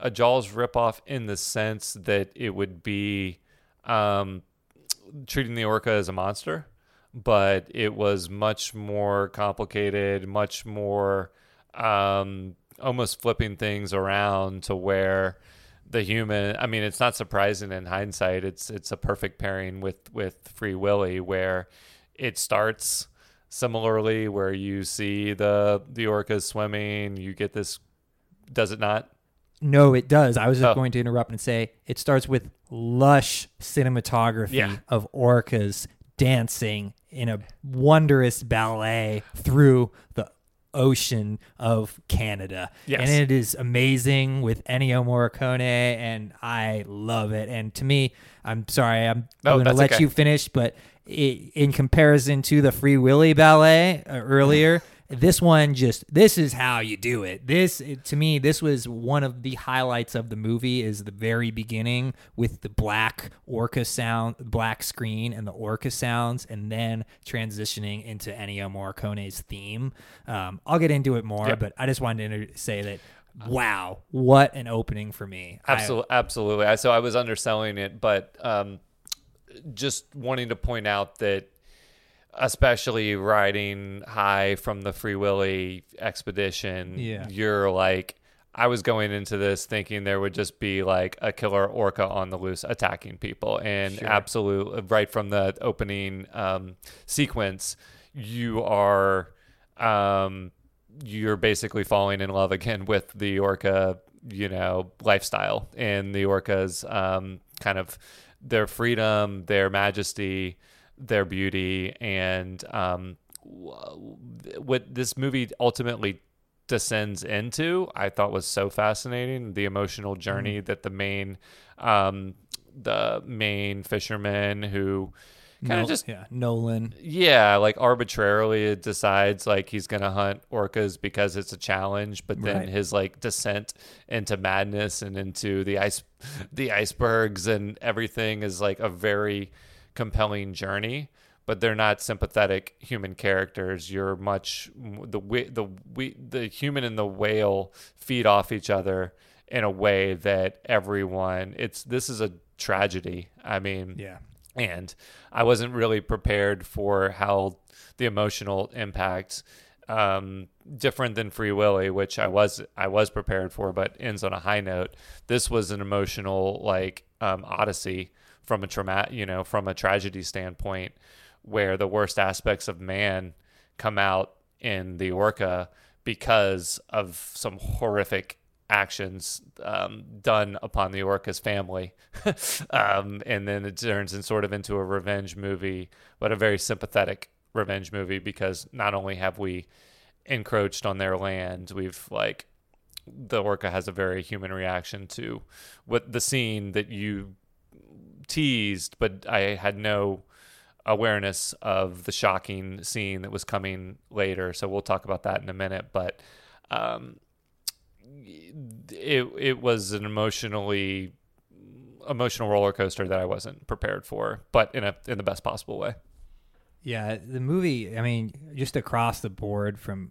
a Jaws ripoff in the sense that it would be. Um, treating the orca as a monster, but it was much more complicated, much more um, almost flipping things around to where the human. I mean, it's not surprising in hindsight. It's it's a perfect pairing with with Free Willy, where it starts similarly, where you see the the orcas swimming. You get this. Does it not? No, it does. I was just oh. going to interrupt and say it starts with lush cinematography yeah. of orcas dancing in a wondrous ballet through the ocean of Canada. Yes. And it is amazing with Ennio Morricone and I love it. And to me, I'm sorry, I'm oh, going to let okay. you finish, but it, in comparison to the Free Willy ballet uh, earlier, this one just this is how you do it. This to me this was one of the highlights of the movie is the very beginning with the black orca sound black screen and the orca sounds and then transitioning into ennio morricone's theme. Um, i'll get into it more yep. but i just wanted to say that wow what an opening for me. Absolutely. I, absolutely so i was underselling it but um, just wanting to point out that especially riding high from the Free Willy expedition, yeah. you're like, I was going into this thinking there would just be like a killer orca on the loose attacking people, and sure. absolute right from the opening um, sequence, you are um, you're basically falling in love again with the orca, you know, lifestyle and the orcas um, kind of their freedom, their majesty, their beauty, and um, what this movie ultimately descends into, I thought was so fascinating. The emotional journey mm. that the main, um, the main fisherman who kind of no, just yeah Nolan yeah like arbitrarily decides like he's gonna hunt orcas because it's a challenge but then right. his like descent into madness and into the ice the icebergs and everything is like a very compelling journey but they're not sympathetic human characters. You're much the the the, the human and the whale feed off each other in a way that everyone it's this is a tragedy i mean. Yeah. And I wasn't really prepared for how the emotional impact um, different than Free Willy, which I was I was prepared for, but ends on a high note. This was an emotional like um, odyssey from a trauma, you know, from a tragedy standpoint, where the worst aspects of man come out in the orca because of some horrific actions um, done upon the Orca's family. um, and then it turns in sort of into a revenge movie, but a very sympathetic revenge movie because not only have we encroached on their land, we've like the orca has a very human reaction to what the scene that you teased, but I had no awareness of the shocking scene that was coming later. So we'll talk about that in a minute. But um, it it was an emotionally emotional roller coaster that I wasn't prepared for, but in a in the best possible way. Yeah, the movie. I mean, just across the board from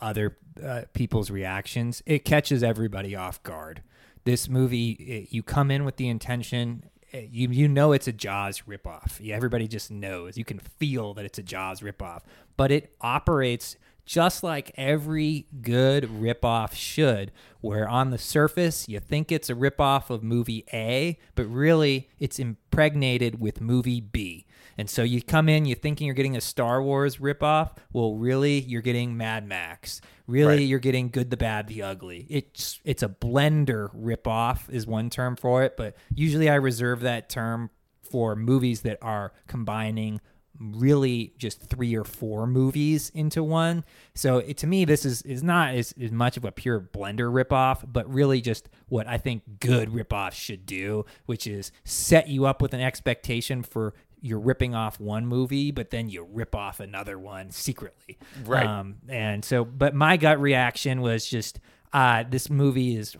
other uh, people's reactions, it catches everybody off guard. This movie, it, you come in with the intention. Eh, you you know it's a Jaws ripoff. Everybody just knows. You can feel that it's a Jaws ripoff, but it operates just like every good ripoff should, where on the surface you think it's a ripoff of movie A, but really it's impregnated with movie B. And so you come in, you're thinking you're getting a Star Wars ripoff. Well, really, you're getting Mad Max. Really, right. you're getting Good, the Bad, the Ugly. It's it's a blender ripoff is one term for it, but usually I reserve that term for movies that are combining really just three or four movies into one. So it, to me, this is is not as, as much of a pure blender ripoff, but really just what I think good ripoffs should do, which is set you up with an expectation for you're ripping off one movie, but then you rip off another one secretly. Right. Um, and so, but my gut reaction was just, uh, this movie is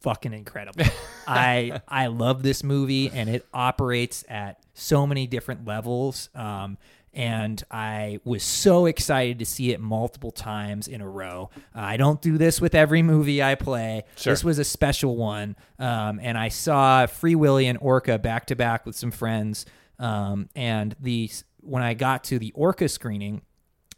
fucking incredible. I I love this movie and it operates at so many different levels. Um, and I was so excited to see it multiple times in a row. Uh, I don't do this with every movie I play. Sure. This was a special one, um, and I saw Free Willy and Orca back to back with some friends. Um, and the when I got to the Orca screening,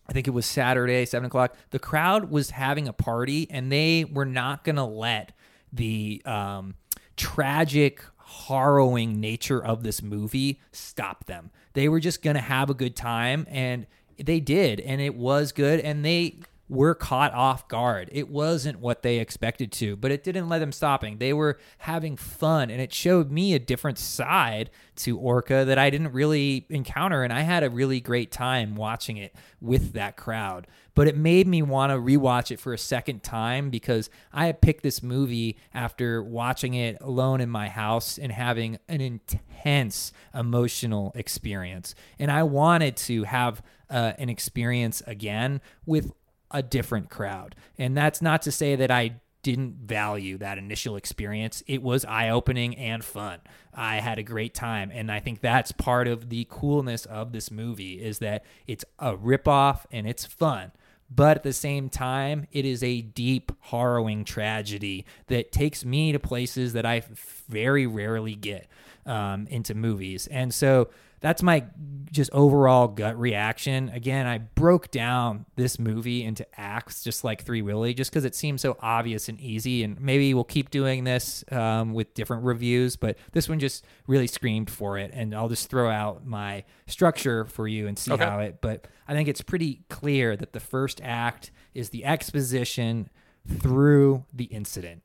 I think it was Saturday, seven o'clock. The crowd was having a party, and they were not going to let the um, tragic, harrowing nature of this movie stop them. They were just going to have a good time, and they did, and it was good, and they were caught off guard. It wasn't what they expected to, but it didn't let them stopping. They were having fun, and it showed me a different side to Orca that I didn't really encounter, and I had a really great time watching it with that crowd. But it made me want to rewatch it for a second time because I had picked this movie after watching it alone in my house and having an intense emotional experience, and I wanted to have uh, an experience again with a different crowd. And that's not to say that I didn't value that initial experience. It was eye opening and fun. I had a great time. And I think that's part of the coolness of this movie is that it's a ripoff and it's fun. But at the same time, it is a deep, harrowing tragedy that takes me to places that I very rarely get um, into movies. And so that's my just overall gut reaction. Again, I broke down this movie into acts, just like Free Willy, just because it seems so obvious and easy. And maybe we'll keep doing this um, with different reviews, but this one just really screamed for it. And I'll just throw out my structure for you and see okay. how it. But I think it's pretty clear that the first act is the exposition through the incident,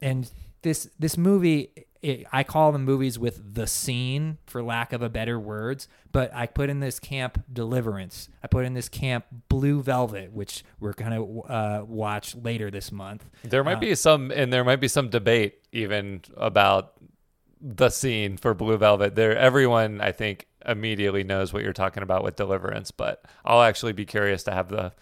and this this movie it, I call them movies with the scene, for lack of a better words. But I put in this camp Deliverance. I put in this camp Blue Velvet, which we're gonna uh, watch later this month. There might be some, and there might be some debate even about the scene for Blue Velvet. There, everyone I think immediately knows what you're talking about with Deliverance, but I'll actually be curious to have the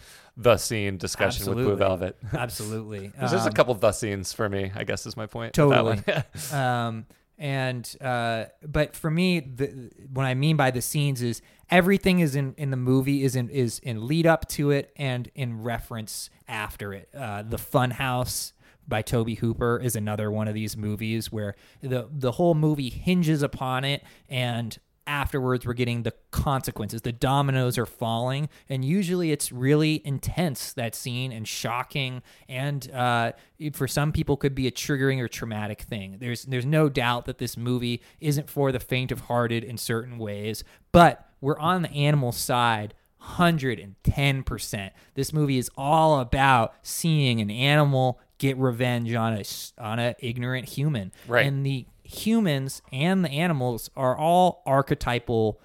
the scene discussion with Blue Velvet. Absolutely. There's just a Um, couple of the scenes for me. I guess is my point. Totally. um, and uh, but for me, the, what I mean by the scenes is everything is in, in the movie is in is in lead up to it and in reference after it. Uh, the Fun House by Tobe Hooper is another one of these movies where the the whole movie hinges upon it and afterwards we're getting the consequences the dominoes are falling and usually it's really intense that scene and shocking and uh, for some people could be a triggering or traumatic thing there's there's no doubt that this movie isn't for the faint of hearted in certain ways but we're on the animal side 110%. This movie is all about seeing an animal get revenge on a on a ignorant human. Right. And the humans and the animals are all archetypal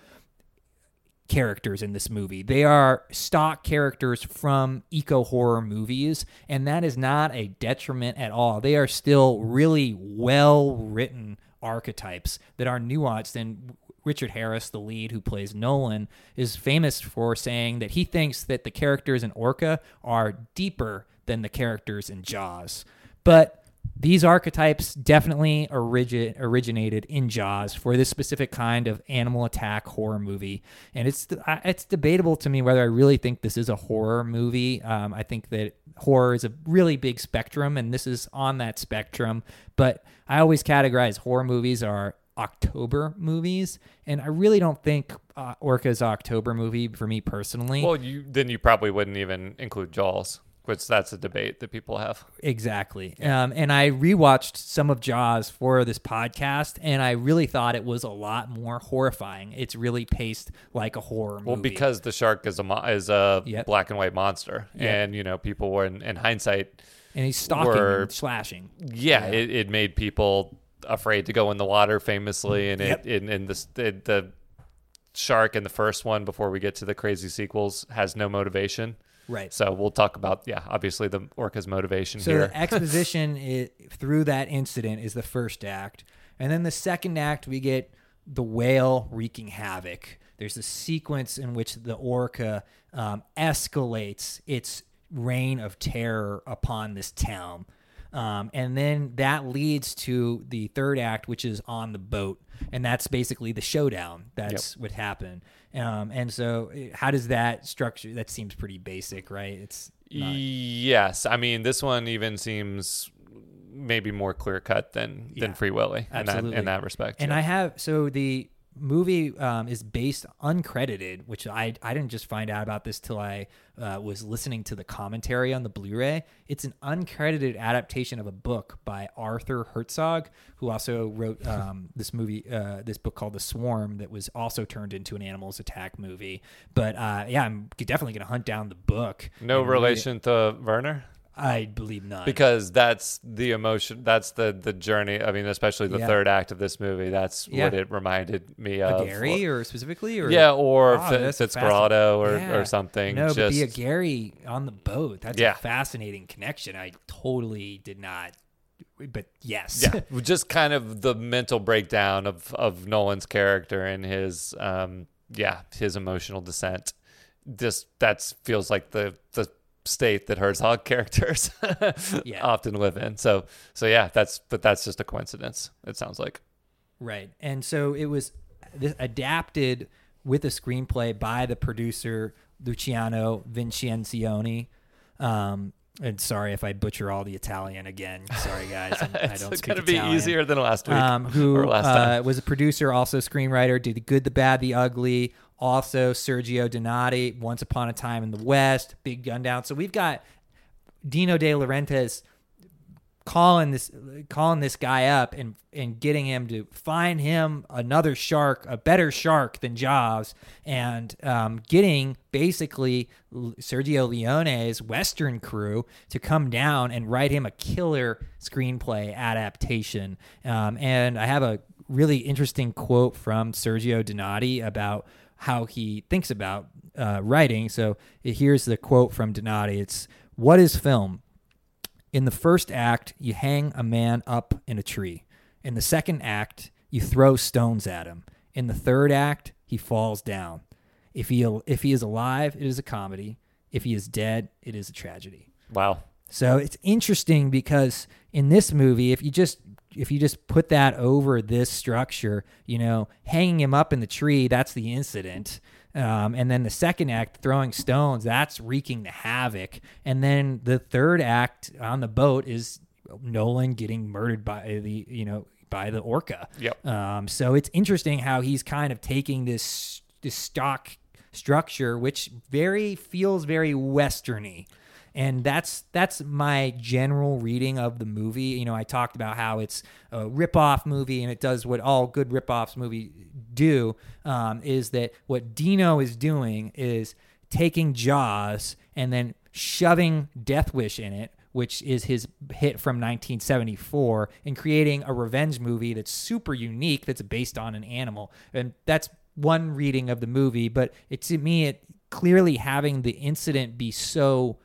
characters in this movie. They are stock characters from eco horror movies, and that is not a detriment at all. They are still really well written archetypes that are nuanced and Richard Harris, the lead who plays Nolan, is famous for saying that he thinks that the characters in Orca are deeper than the characters in Jaws. But these archetypes definitely origi- originated in Jaws for this specific kind of animal attack horror movie, and it's it's debatable to me whether I really think this is a horror movie. Um, I think that horror is a really big spectrum, and this is on that spectrum. But I always categorize horror movies are October movies, and I really don't think uh, Orca's October movie for me personally. well, you then you probably wouldn't even include Jaws, which that's a debate that people have. Exactly. Um, and I rewatched some of Jaws for this podcast, and I really thought it was a lot more horrifying. It's really paced like a horror movie. Well, because the shark is a mo- is a Yep. black and white monster, Yep. and you know people were in, in hindsight, and he's stalking were- and slashing. yeah, Yeah. It, it made people afraid to go in the water famously, and Yep. it in in the, the the shark in the first one before we get to the crazy sequels has no motivation. Right. So we'll talk about yeah, obviously the orca's motivation So here. the exposition i through that incident is the first act, and then the second act we get the whale wreaking havoc. There's a sequence in which the orca um, escalates its reign of terror upon this town. Um, and then that leads to the third act, which is on the boat, and that's basically the showdown. That's what happened. Um, and so, eh, how does that structure? That seems pretty basic, right? It's not, yes, I mean this one even seems maybe more clear cut than Yeah. than Free Willy in that in that respect. And yeah. I have so the movie um, is based uncredited, which I I didn't just find out about this till I uh, was listening to the commentary on the Blu-ray. It's an uncredited adaptation of a book by Arthur Herzog, who also wrote um, this movie, uh, this book called The Swarm, that was also turned into an animals attack movie. But uh, yeah, I'm definitely gonna hunt down the book. no and read it. relation to Werner. I believe not. because that's the emotion that's the the journey i mean especially the Yeah. third act of this movie that's Yeah. what it reminded me a of Aguirre or specifically or yeah or Fi- that's fitzcarraldo or, Yeah. or something No, just but be a Gary on the boat. That's a fascinating connection. I totally did not. But yes, yeah just kind of the mental breakdown of of nolan's character and his um yeah his emotional descent just that feels like the the state that Herzog characters Yeah. often live in so so yeah that's but that's just a coincidence it sounds like right. And so it was adapted with a screenplay by the producer Luciano Vincenzoni. Um, and sorry if I butcher all the Italian again. Sorry, guys. I'm- I don't speak gonna be Italian. easier than last week um, who or last time uh, was a producer, also screenwriter, did the good, the bad, the ugly. Also, Sergio Donati, Once Upon a Time in the West, Big Gun Down. So we've got Dino De Laurentiis calling this calling this guy up and and getting him to find him another shark, a better shark than Jaws, and um, getting basically Sergio Leone's Western crew to come down and write him a killer screenplay adaptation. Um, and I have a really interesting quote from Sergio Donati about how he thinks about uh, writing. So here's the quote from Donati. It's what is film? In the first act, you hang a man up in a tree. In the second act, you throw stones at him. In the third act, he falls down. If he if he is alive, it is a comedy. If he is dead, it is a tragedy. Wow. So it's interesting because in this movie, if you just if you just put that over this structure, you know, hanging him up in the tree, that's the incident. Um, and then the second act, throwing stones, that's wreaking the havoc. And then the third act on the boat is Nolan getting murdered by the, you know, by the orca. Yep. Um, so it's interesting how he's kind of taking this this stock structure, which very feels very westerny and that's that's my general reading of the movie. You know, I talked about how it's a rip-off movie and it does what all good rip-offs movie do. Um, is that what Dino is doing is taking Jaws and then shoving Death Wish in it, which is his hit from 1974, and creating a revenge movie that's super unique, that's based on an animal. And that's one reading of the movie, but it to me, it clearly having the incident be so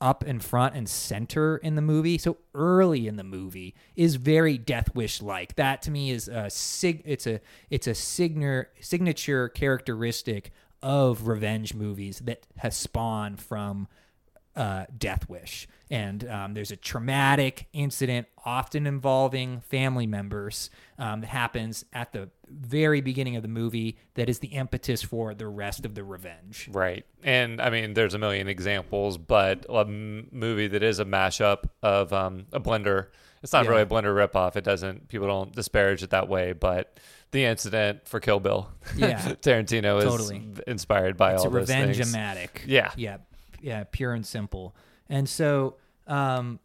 up in front and center in the movie, so early in the movie, is very Death Wish like. That to me is a sig. It's a it's a signature signature characteristic of revenge movies that has spawned from uh, Death Wish. And um, there's a traumatic incident, often involving family members, um, that happens at the very beginning of the movie that is the impetus for the rest of the revenge. Right. And I mean, there's a million examples, but a m- movie that is a mashup of um, a blender. It's not Yeah. really a blender ripoff. It doesn't, people don't disparage it that way, but the incident for Kill Bill. Yeah. Tarantino is Totally. inspired by It's all a those things. revenge-o-matic. Yeah. Yeah. Yeah. Pure and simple. And so, um,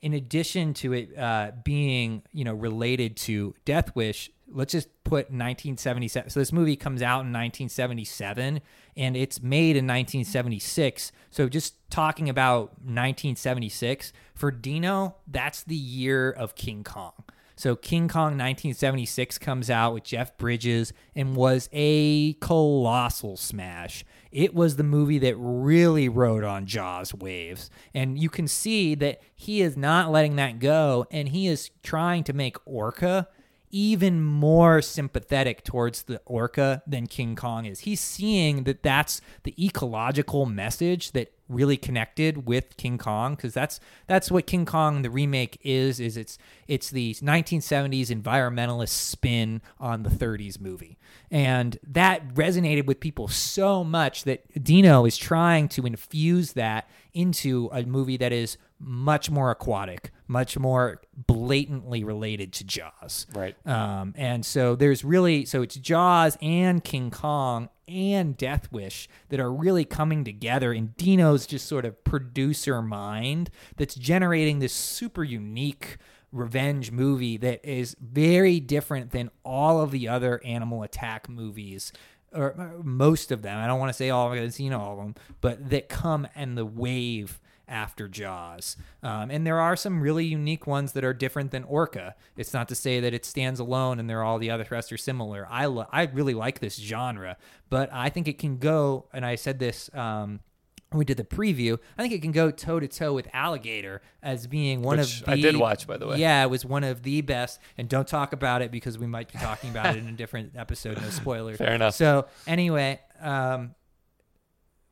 in addition to it uh, being, you know, related to Death Wish, let's just put 1977. So this movie comes out in 1977 and it's made in 1976. So just talking about 1976 for Dino, that's the year of King Kong. So King Kong 1976 comes out with Jeff Bridges and was a colossal smash. It was the movie that really rode on Jaws waves. And you can see that he is not letting that go and he is trying to make Orca even more sympathetic towards the orca than King Kong is. He's seeing that that's the ecological message that really connected with King Kong because that's that's what King Kong the remake is is it's it's the 1970s environmentalist spin on the 30s movie. And that resonated with people so much that Dino is trying to infuse that into a movie that is much more aquatic, much more blatantly related to Jaws. Right. Um, and so there's really so it's Jaws and King Kong and Death Wish that are really coming together in Dino's just sort of producer mind that's generating this super unique revenge movie that is very different than all of the other animal attack movies or most of them. I don't want to say all of them, I've seen all of them, but that come and the wave after Jaws. Um, and there are some really unique ones that are different than Orca. It's not to say that it stands alone and they're all the other rest are similar. I lo- I really like this genre, but I think it can go. And I said this. Um, we did the preview. I think it can go toe to toe with Alligator as being one Which of the. I did watch, by the way. Yeah, it was one of the best. And don't talk about it because we might be talking about it in a different episode. No spoilers. Fair enough. So anyway, um,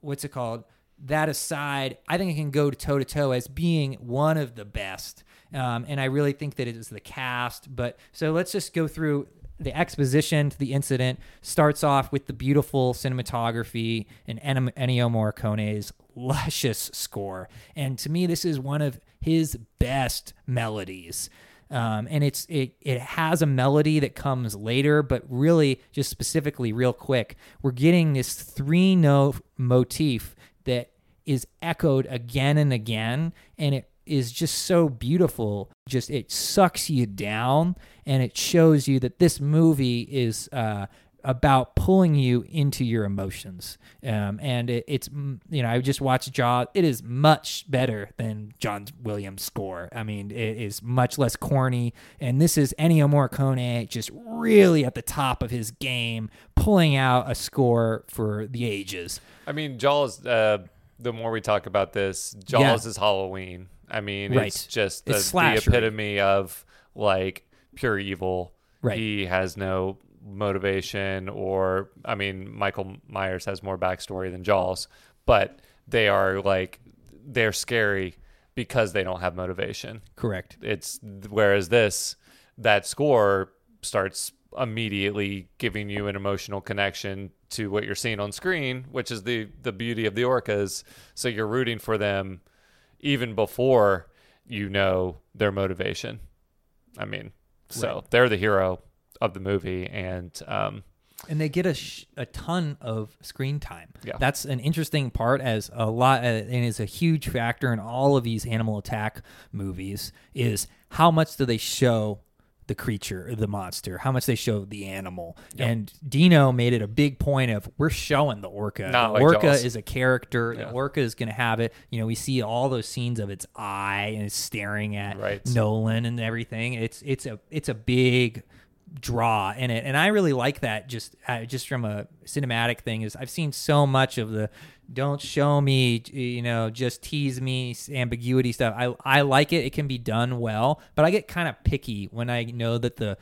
what's it called? That aside, I think it can go toe to toe as being one of the best. Um, and I really think that it is the cast. But so let's just go through the exposition to the incident. Starts off with the beautiful cinematography and Ennio Morricone's luscious score. And to me, this is one of his best melodies. Um, and it's it it has a melody that comes later, but really just specifically, real quick, we're getting this three note motif that is echoed again and again, and it is just so beautiful. Just it sucks you down, and it shows you that this movie is uh, about pulling you into your emotions. Um, and it, it's you know I just watched Jaws. It is much better than John Williams' score. I mean, it is much less corny, and this is Ennio Morricone just really at the top of his game, pulling out a score for the ages. I mean, Jaws. Uh, the more we talk about this, Jaws is Halloween. I mean, Right. it's just the, It's the epitome of like pure evil. Right. He has no motivation, or I mean, Michael Myers has more backstory than Jaws, but they are like they're scary because they don't have motivation. Correct. It's whereas this that score starts immediately giving you an emotional connection to what you're seeing on screen, which is the the beauty of the orcas. So you're rooting for them even before you know their motivation. I mean, so Right. they're the hero of the movie, and um, and they get a sh- a ton of screen time. Yeah. that's an interesting part, as a lot, uh, and is a huge factor in all of these animal attack movies. Is how much do they show the creature, the monster? How much they show the animal? And Dino made it a big point of we're showing the orca. Not the like orca Jaws. is a character. The orca is going to have it. You know, we see all those scenes of its eye and it's staring at Right. Nolan and everything. It's it's a it's a big draw in it and i really like that just uh, just from a cinematic thing is i've seen so much of the don't show me you know just tease me ambiguity stuff i i like it it can be done well but i get kind of picky when i know that the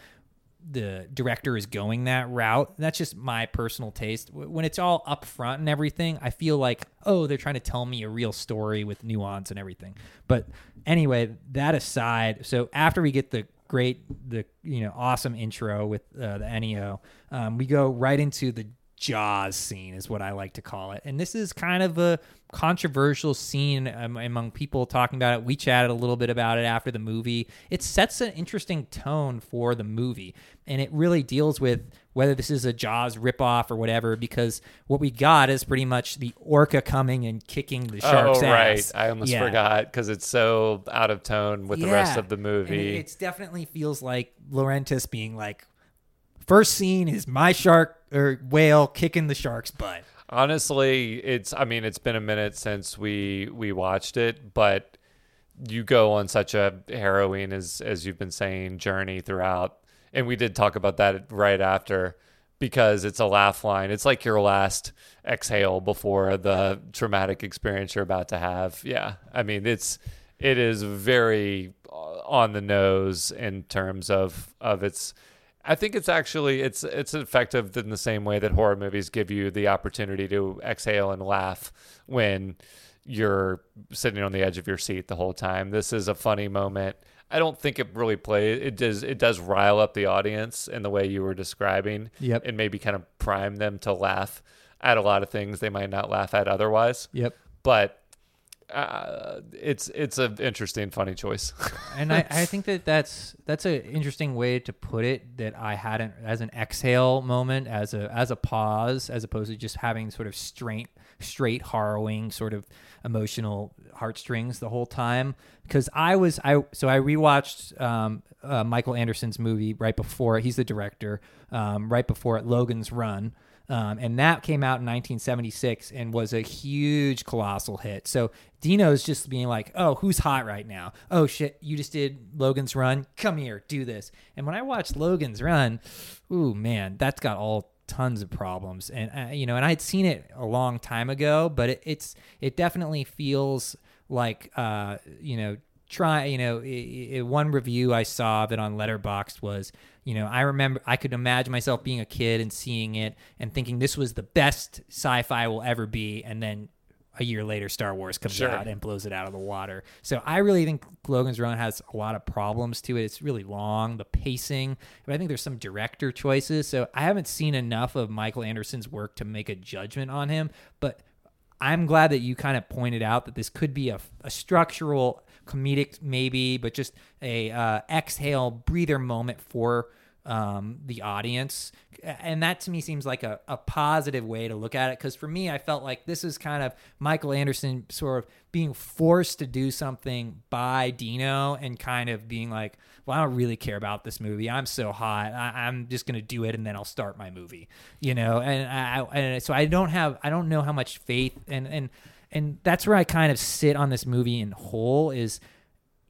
the director is going that route. That's just my personal taste. When it's all up front and everything, I feel like, oh, they're trying to tell me a real story with nuance and everything. But anyway, that aside, so after we get the great, the you know, awesome intro with uh, the Ennio um, we go right into the Jaws scene, is what I like to call it. And this is kind of a controversial scene um, among people talking about it. We chatted a little bit about it after the movie. It sets an interesting tone for the movie, and it really deals with whether this is a Jaws ripoff or whatever. Because what we got is pretty much the orca coming and kicking the shark's oh right, ass. I almost Yeah. forgot because it's so out of tone with the rest of the movie. It definitely feels like Laurentiis being like, first scene is my shark or whale kicking the shark's butt. Honestly, it's I mean, it's been a minute since we we watched it, but you go on such a harrowing as as you've been saying journey throughout. And we did talk about that right after because it's a laugh line. It's like your last exhale before the traumatic experience you're about to have. Yeah. I mean, it's it is very uh, on the nose in terms of of its I think it's actually it's it's effective in the same way that horror movies give you the opportunity to exhale and laugh when you're sitting on the edge of your seat the whole time. This is a funny moment. I don't think it really plays. It does. It does rile up the audience in the way you were describing. Yep. And maybe kind of prime them to laugh at a lot of things they might not laugh at otherwise. Yep. But uh, it's it's an interesting, funny choice. and I, I think that that's that's an interesting way to put it that I hadn't as an exhale moment as a as a pause as opposed to just having sort of straight straight harrowing sort of emotional heartstrings the whole time because I was I so I rewatched um, uh, Michael Anderson's movie right before he's the director um, right before Logan's Run um, and that came out in 1976 and was a huge colossal hit. So Dino's just being like, "Oh, who's hot right now? Oh shit, you just did Logan's Run. Come here, do this." And when I watched Logan's Run, ooh man, that's got all tons of problems. And uh, you know, and I had seen it a long time ago, but it, it's it definitely feels like uh, you know try you know i i one review i saw of it on letterboxd was you know i remember i could imagine myself being a kid and seeing it and thinking this was the best sci-fi will ever be and then a year later star wars comes Sure. out and blows it out of the water. So i really think logan's run has a lot of problems to it. It's really long the pacing but i think there's some director choices. So i haven't seen enough of michael anderson's work to make a judgment on him but I'm glad that you kind of pointed out that this could be a, a structural comedic maybe, but just a uh, exhale breather moment for um, the audience. And that to me seems like a, a positive way to look at it. Because for me, I felt like this is kind of Michael Anderson sort of being forced to do something by Dino and kind of being like, well, I don't really care about this movie. I'm so hot. I, am just going to do it and then I'll start my movie, you know? And I, and so I don't have, I don't know how much faith and, and, and that's where I kind of sit on this movie in whole is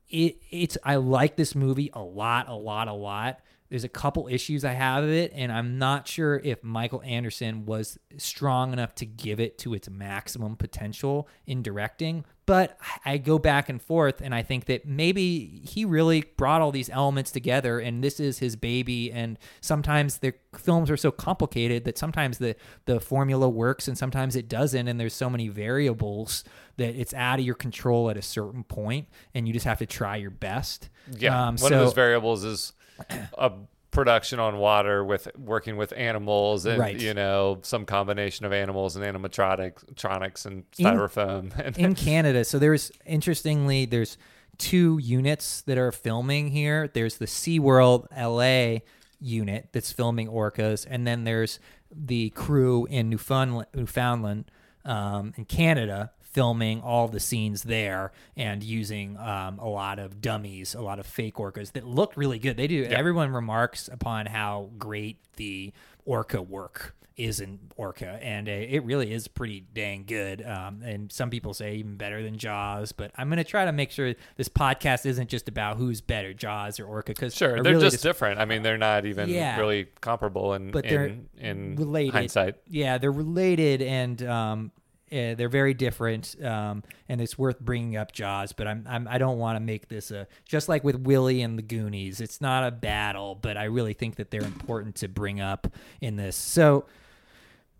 it, it's, I like this movie a lot, a lot, a lot there's a couple issues I have of it, and I'm not sure if Michael Anderson was strong enough to give it to its maximum potential in directing. But I go back and forth, and I think that maybe he really brought all these elements together, and this is his baby. And sometimes the films are so complicated that sometimes the the formula works, and sometimes it doesn't. And there's so many variables that it's out of your control at a certain point, and you just have to try your best. Yeah, um, one so, of those variables is a production on water with working with animals and right. you know some combination of animals and animatronics and styrofoam in, in Canada. So there's interestingly there's two units that are filming here. There's the SeaWorld LA unit that's filming orcas, and then there's the crew in Newfoundland, Newfoundland um, in Canada filming all the scenes there and using um, a lot of dummies, a lot of fake orcas that look really good. They do. Yeah. Everyone remarks upon how great the orca work is in Orca, and it really is pretty dang good. Um, and some people say even better than Jaws. But I'm going to try to make sure this podcast isn't just about who's better, Jaws or Orca, because sure they're really just, just, different. I mean, they're not even yeah, really comparable in but they're in, in related. hindsight. Yeah, they're related, and um, uh, they're very different, um, and it's worth bringing up Jaws. But I'm, I'm I don't want to make this a just like with Willy and the Goonies. It's not a battle, but I really think that they're important to bring up in this. So,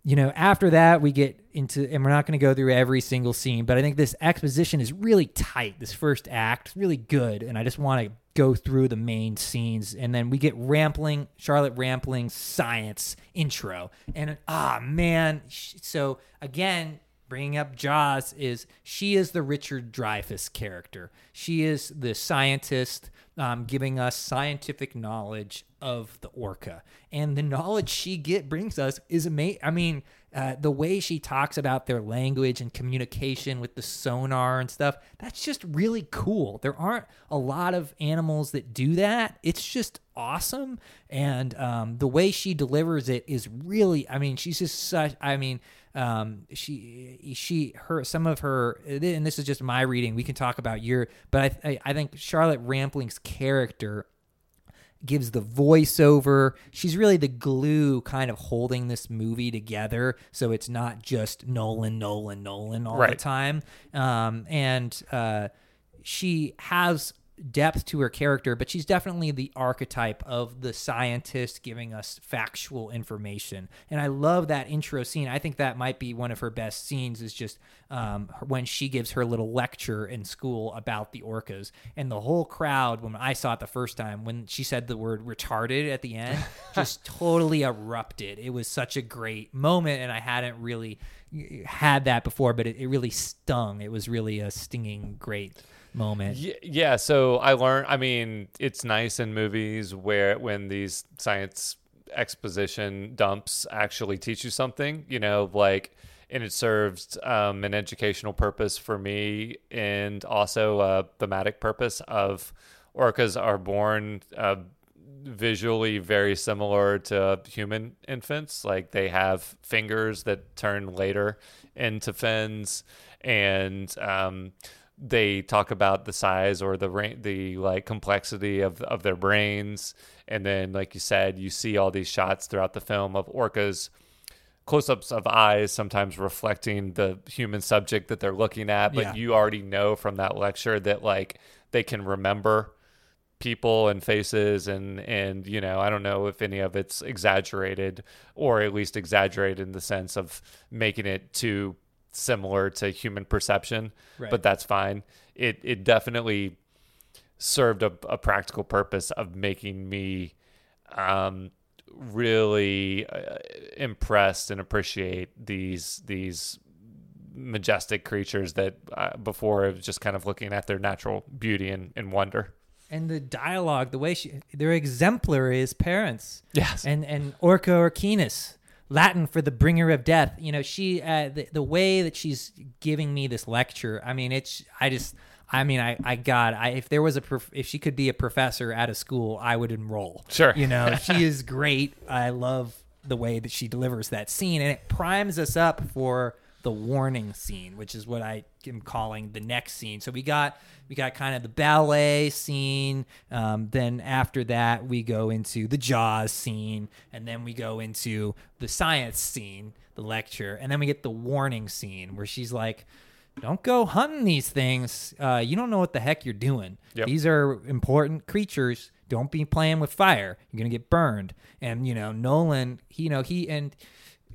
you know, after that we get into, and we're not going to go through every single scene, but I think this exposition is really tight. This first act, really good, and I just want to go through the main scenes and then we get Rampling Charlotte Rampling's science intro and ah man so again bringing up Jaws is she is the Richard Dreyfuss character. She is the scientist um, giving us scientific knowledge of the orca, and the knowledge she get brings us is amazing. I mean, uh, the way she talks about their language and communication with the sonar and stuff, that's just really cool. There aren't a lot of animals that do that. It's just awesome. And um, the way she delivers it is really, I mean, she's just such, I mean, um, she, she, her, some of her, and this is just my reading. We can talk about your, but I, I, I think Charlotte Rampling's character gives the voiceover. She's really the glue kind of holding this movie together. So it's not just Nolan, Nolan, Nolan all right. the time. Um, and uh, she has depth to her character, but she's definitely the archetype of the scientist giving us factual information. And I love that intro scene. I think that might be one of her best scenes is just um, when she gives her little lecture in school about the orcas. And the whole crowd, when I saw it the first time, when she said the word retarded at the end, just totally erupted. It was such a great moment, and I hadn't really had that before, but it, it really stung. It was really a stinging, great moment. Yeah, so I learned. I mean, it's nice in movies where when these science exposition dumps actually teach you something. You know, like and it serves um, an educational purpose for me and also a thematic purpose of orcas are born uh, visually very similar to human infants like they have fingers that turn later into fins and um, they talk about the size or the ra- the like complexity of of their brains and then like you said you see all these shots throughout the film of orcas close-ups of eyes sometimes reflecting the human subject that they're looking at but yeah. you already know from that lecture that like they can remember people and faces and and you know I don't know if any of it's exaggerated or at least exaggerated in the sense of making it too similar to human perception, right. but that's fine. It it definitely served a, a practical purpose of making me um, really uh, impressed and appreciate these these majestic creatures that uh, before it was just kind of looking at their natural beauty and, and wonder. and the dialogue, the way she they're exemplary as parents. Yes. And and Orca Orquinus, Latin for the bringer of death. You know, she uh, the the way that she's giving me this lecture. I mean, it's I just. I mean, I, I got, I, if there was a, prof, if she could be a professor at a school, I would enroll. Sure. You know, she is great. I love the way that she delivers that scene and it primes us up for the warning scene, which is what I am calling the next scene. So we got we got kind of the ballet scene. Um, then after that, we go into the Jaws scene, and then we go into the science scene, the lecture, and then we get the warning scene where she's like. Don't go hunting these things. Uh, you don't know what the heck you're doing. Yep. These are important creatures. Don't be playing with fire. You're gonna get burned. And you know, Nolan, he, you know, he and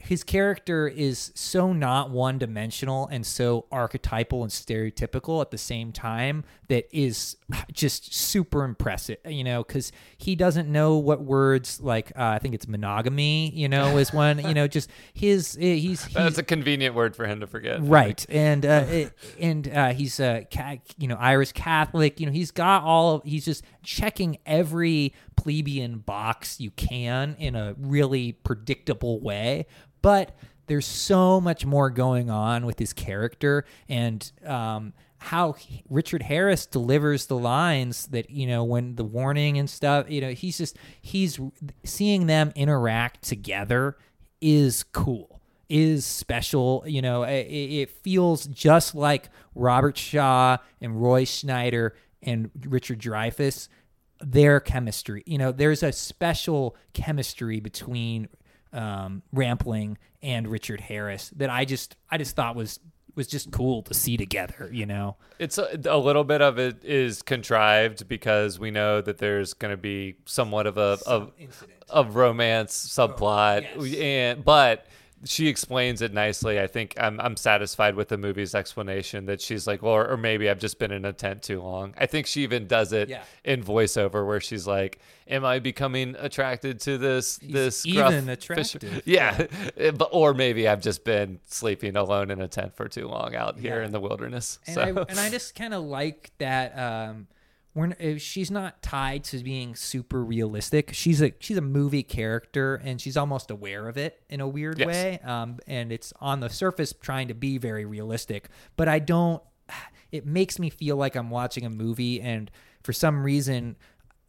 his character is so not one dimensional and so archetypal and stereotypical at the same time that is just super impressive, you know, because he doesn't know what words like uh, I think it's monogamy, you know, is one, you know, just his eh, he's, he's That's a convenient word for him to forget. right and uh it- and uh he's a you know irish catholic you know he's got all of, he's just checking every plebeian box you can in a really predictable way but there's so much more going on with his character and um how he- Richard Harris delivers the lines that you know when the warning and stuff you know he's just he's seeing them interact together is cool is special. You know, it, it feels just like Robert Shaw and Roy Schneider and Richard Dreyfuss, their chemistry. You know, there's a special chemistry between um, Rampling and Richard Harris that I just I just thought was was just cool to see together. You know, It's a, a little bit of it is contrived because we know that there's going to be somewhat of a of, of romance subplot, yes. and but she explains it nicely. I think I'm I'm satisfied with the movie's explanation that she's like, well, or, or maybe I've just been in a tent too long. I think she even does it Yeah. in voiceover where she's like, "Am I becoming attracted to this this gruff even fish-" attractive. Yeah, but or maybe I've just been sleeping alone in a tent for too long out here Yeah. in the wilderness. and so I and I just kind of like that. Um, we're, she's not tied to being super realistic. She's a she's a movie character, and she's almost aware of it in a weird Yes. way. Um, and it's on the surface trying to be very realistic, but I don't. It makes me feel like I'm watching a movie, and for some reason.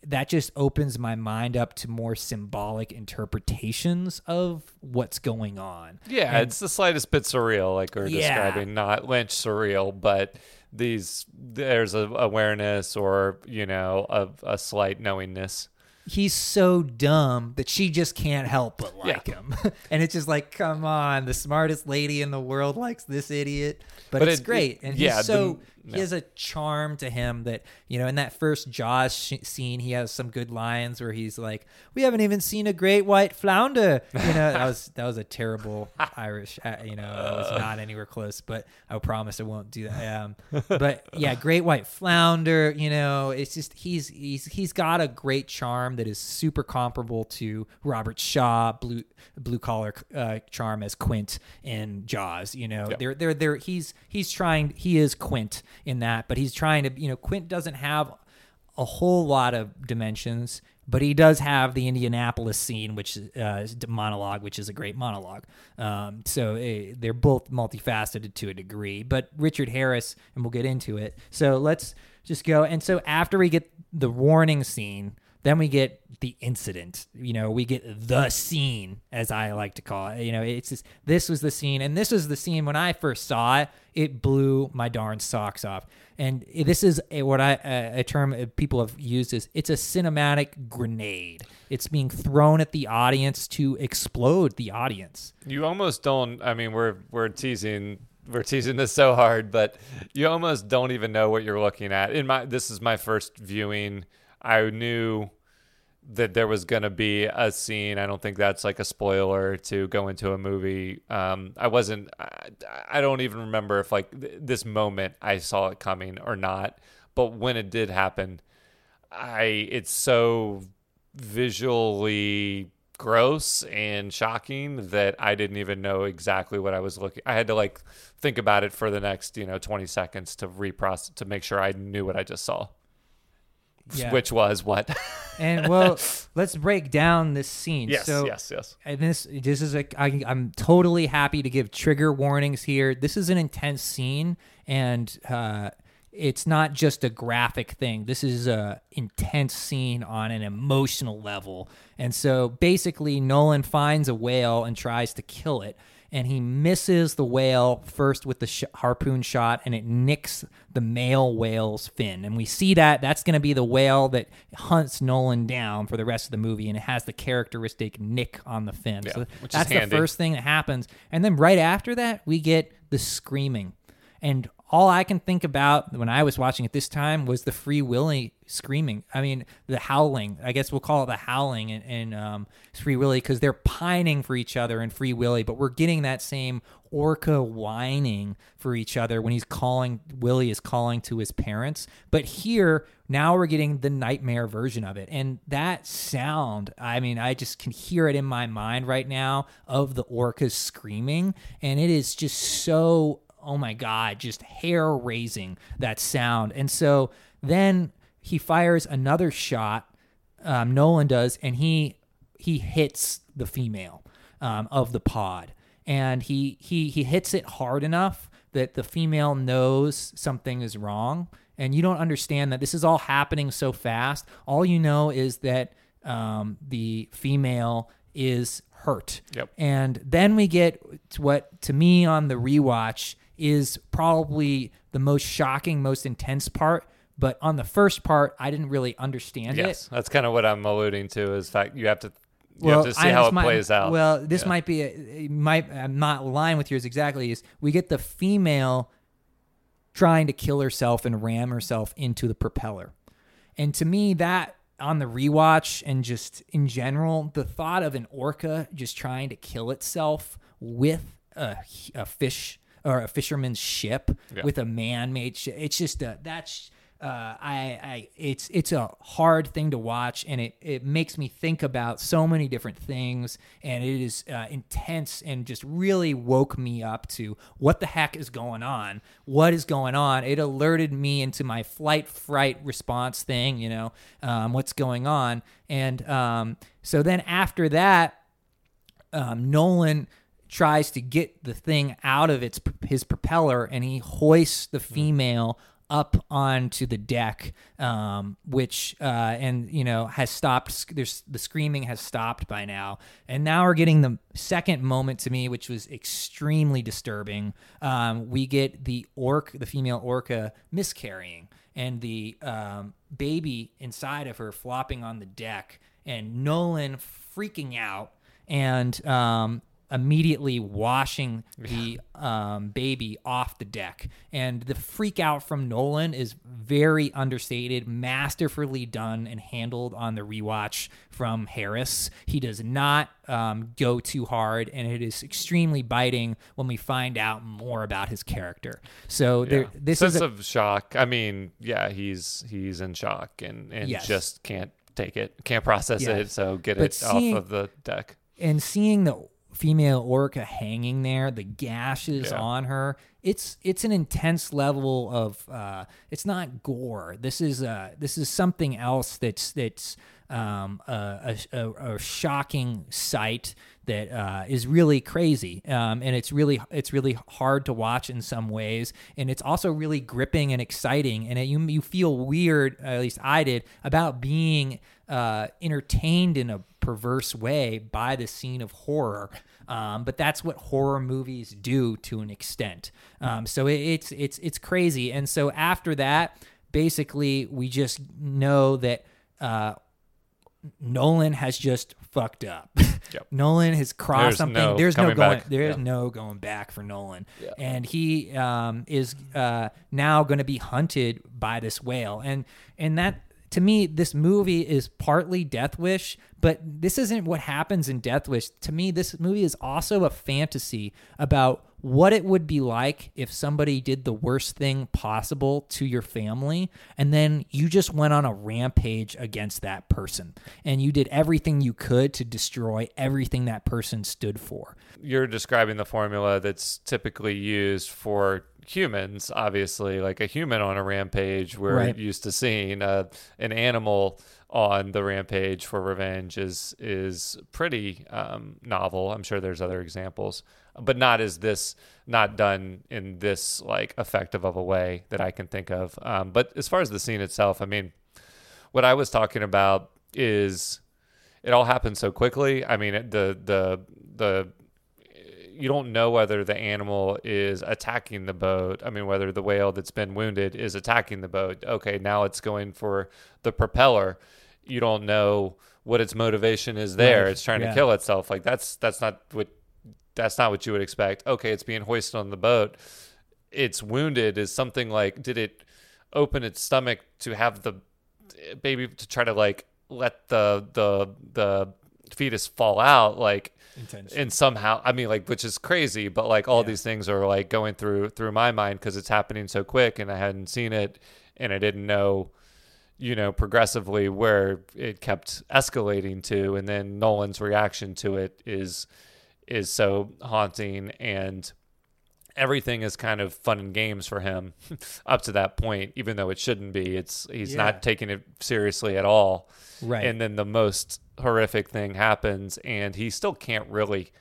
That just opens my mind up to more symbolic interpretations of what's going on. Yeah, And- it's the slightest bit surreal, like we we're Yeah. describing. Not Lynch surreal, but these there's a awareness or you know a, a slight knowingness. he's so dumb that she just can't help but like Yeah. him. and it's just like, come on, the smartest lady in the world likes this idiot. But, But it's it- great. it- and yeah, he's so the- he has a charm to him that, you know, in that first Jaws sh- scene, he has some good lines where he's like, "We haven't even seen a great white flounder." You know, that was that was a terrible Irish, uh, you know, that was not anywhere close, but I promise I won't do that. Um, but yeah, great white flounder, you know, it's just he's he's he's got a great charm that is super comparable to Robert Shaw blue blue collar uh, charm as Quint in Jaws. You know, Yep. they're they're they're he's he's trying he is Quint in that, but he's trying to you know Quint doesn't have a whole lot of dimensions, but he does have the Indianapolis scene, which uh, is monologue, which is a great monologue. Um, so eh, they're both multifaceted to a degree. But Richard Harris, and we'll get into it. So let's just go. And so after we get the warning scene, then we get the incident. You know, we get the scene, as I like to call it. You know, it's just this was the scene, and this was the scene when I first saw it. It blew my darn socks off. And this is a, what I a, a term people have used is it's a cinematic grenade. It's being thrown at the audience to explode the audience. You almost don't. I mean, we're we're teasing we're teasing this so hard, but you almost don't even know what you're looking at. In my this is my first viewing. I knew that there was going to be a scene. I don't think that's like a spoiler to go into a movie. Um, I wasn't. I, I don't even remember if like th- this moment I saw it coming or not. But when it did happen, I it's so visually gross and shocking that I didn't even know exactly what I was looking. I had to like think about it for the next you know 20 seconds to reprocess to make sure I knew what I just saw. Yeah. which was what? And well, let's break down this scene. yes, so, yes, yes. And this this is a I, I'm totally happy to give trigger warnings here. This is an intense scene, and uh, it's not just a graphic thing. This is a intense scene on an emotional level. And so basically, Nolan finds a whale and tries to kill it. And he misses the whale first with the sh- harpoon shot, and it nicks the male whale's fin. And we see that that's going to be the whale that hunts Nolan down for the rest of the movie, and it has the characteristic nick on the fin. Yeah, so that's the first thing that happens. And then right after that, we get the screaming. And all I can think about when I was watching it this time was the Free Willy screaming. I mean, the howling. I guess we'll call it the howling in, in um, Free Willy because they're pining for each other in Free Willy, but we're getting that same orca whining for each other when he's calling, Willy is calling to his parents. But here, now we're getting the nightmare version of it. And that sound, I mean, I just can hear it in my mind right now of the orcas screaming. And it is just so oh my god just hair raising that sound. And so then he fires another shot um, nolan does and he he hits the female um, of the pod. And he he he hits it hard enough that the female knows something is wrong. And you don't understand that this is all happening so fast. All you know is that um, the female is hurt. Yep. and then we get to what to me on the rewatch is probably the most shocking, most intense part. But on the first part, I didn't really understand Yes, it. that's kind of what I'm alluding to. Is fact you have to you Well, have to see I- how it might- plays out. Well, this Yeah. might be a, might I'm not aligned with yours exactly. Is we get the female trying to kill herself and ram herself into the propeller, and to me that on the rewatch and just in general, the thought of an orca just trying to kill itself with a, a fish or a fisherman's ship Yeah. with a man-made ship, it's just a that's. Uh, I, I, it's, it's a hard thing to watch, and it, it makes me think about so many different things, and it is uh, intense, and just really woke me up to what the heck is going on, what is going on. It alerted me into my flight fright response thing, you know, um, what's going on, and um, so then after that, um, Nolan tries to get the thing out of its his propeller and he hoists the female up onto the deck um, which uh, and you know has stopped there's the screaming has stopped by now. And now we're getting the second moment to me which was extremely disturbing. Um, we get the orc the female orca miscarrying and the um, baby inside of her flopping on the deck and nolan freaking out and um, immediately washing the um, baby off the deck. And the freak out from Nolan is very understated, masterfully done and handled on the rewatch from Harris. He does not um, go too hard, and it is extremely biting when we find out more about his character. So there, Yeah. this sense is a, of shock. I mean, yeah, he's he's in shock and and Yes. just can't take it, can't process Yes. it. So get But it seeing- off of the deck. and seeing the female orca hanging there the gashes Yeah. on her it's it's an intense level of uh it's not gore. This is uh this is something else that's that's um a, a, a, a shocking sight that uh, is really crazy. Um, and it's really it's really hard to watch in some ways. And it's also really gripping and exciting. And it, you you feel weird at least I did about being uh, entertained in a perverse way by the scene of horror. Um, but that's what horror movies do to an extent. Um, so it, it's it's it's crazy. And so after that, basically, we just know that uh, Nolan has just fucked up. Yep. Nolan has crossed There's something. no There's no going. back. There is Yeah. no going back for Nolan. Yeah. And he um, is uh, now going to be hunted by this whale. And and that to me, this movie is partly Death Wish, but this isn't what happens in Death Wish. To me, this movie is also a fantasy about what it would be like if somebody did the worst thing possible to your family and then you just went on a rampage against that person and you did everything you could to destroy everything that person stood for. You're describing the formula that's typically used for humans, obviously. Like a human on a rampage, we're Right. used to seeing uh, an animal on the rampage for revenge is is pretty um, novel. I'm sure there's other examples, but not as this, not done in this like effective of a way that I can think of. Um, but as far as the scene itself, I mean, what I was talking about is it all happened so quickly. I mean, it- the the the you don't know whether the animal is attacking the boat. I mean, whether the whale that's been wounded is attacking the boat. Okay, now it's going for the propeller. You don't know what its motivation is there. Right, It's trying yeah. to kill itself. Like that's that's not what that's not what you would expect. Okay, it's being hoisted on the boat. It's wounded is something like did it open its stomach to have the baby to try to like let the the the fetus fall out like and somehow i mean like which is crazy but like all Yeah. these things are like going through through my mind because it's happening so quick and i hadn't seen it and i didn't know you know progressively where it kept escalating to and then nolan's reaction to it is is so haunting and everything is kind of fun and games for him up to that point even though it shouldn't be it's he's Yeah. not taking it seriously at all Right. and then the most horrific thing happens and he still can't really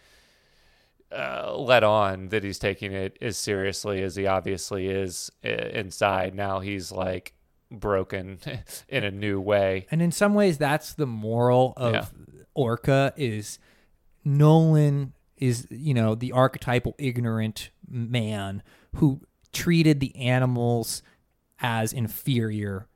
uh, let on that he's taking it as seriously as he obviously is uh, inside now he's like broken in a new way And in some ways, that's the moral of Yeah. Orca is Nolan is you know the archetypal ignorant man who treated the animals as inferior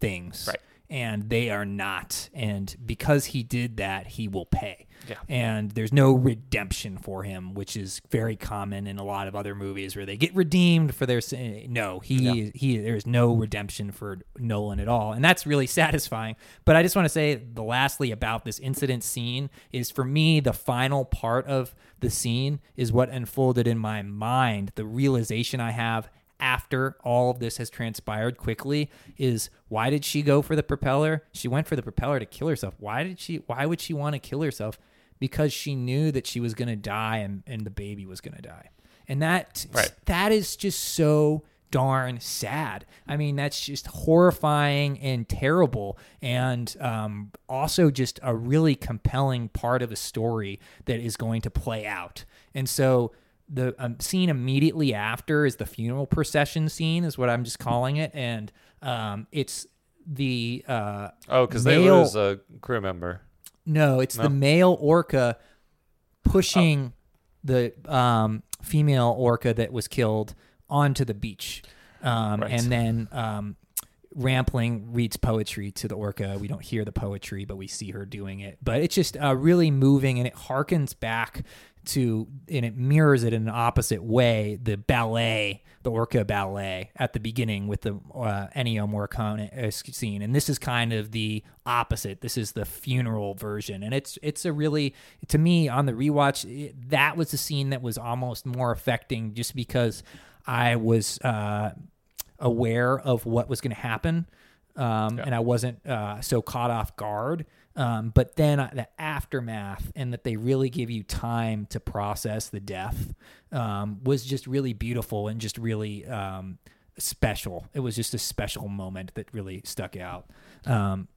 things. Right. And they are not. And because he did that, he will pay. Yeah. And there's no redemption for him, which is very common in a lot of other movies where they get redeemed for their sin. No, he he there's no redemption for Nolan at all. And that's really satisfying. But I just want to say the lastly about this incident scene is for me the final part of the scene is what unfolded in my mind. The realization I have after all of this has transpired quickly is why did she go for the propeller? She went for the propeller to kill herself. Why did she why would she want to kill herself? Because she knew that she was going to die and, and the baby was going to die. And that Right. that is just so darn sad. I mean, that's just horrifying and terrible, and um, also just a really compelling part of a story that is going to play out. And so the um, scene immediately after is the funeral procession scene, is what I'm just calling it, and um, it's the uh, oh because they lose a crew member no, it's the male orca pushing the um, female orca that was killed onto the beach. Um, Right. And then um, Rampling reads poetry to the orca. We don't hear the poetry, but we see her doing it. But it's just uh, really moving and it harkens back to, and it mirrors it in an opposite way, the ballet, the orca ballet at the beginning with the uh, Ennio Morricone uh, scene. And this is kind of the opposite. This is the funeral version. And it's, it's a really, to me, on the rewatch, it, that was the scene that was almost more affecting just because I was, uh, aware of what was going to happen, um, and I wasn't uh, so caught off guard. Um, but then uh, the aftermath and that they really give you time to process the death um, was just really beautiful and just really um, special. It was just a special moment that really stuck out. Um,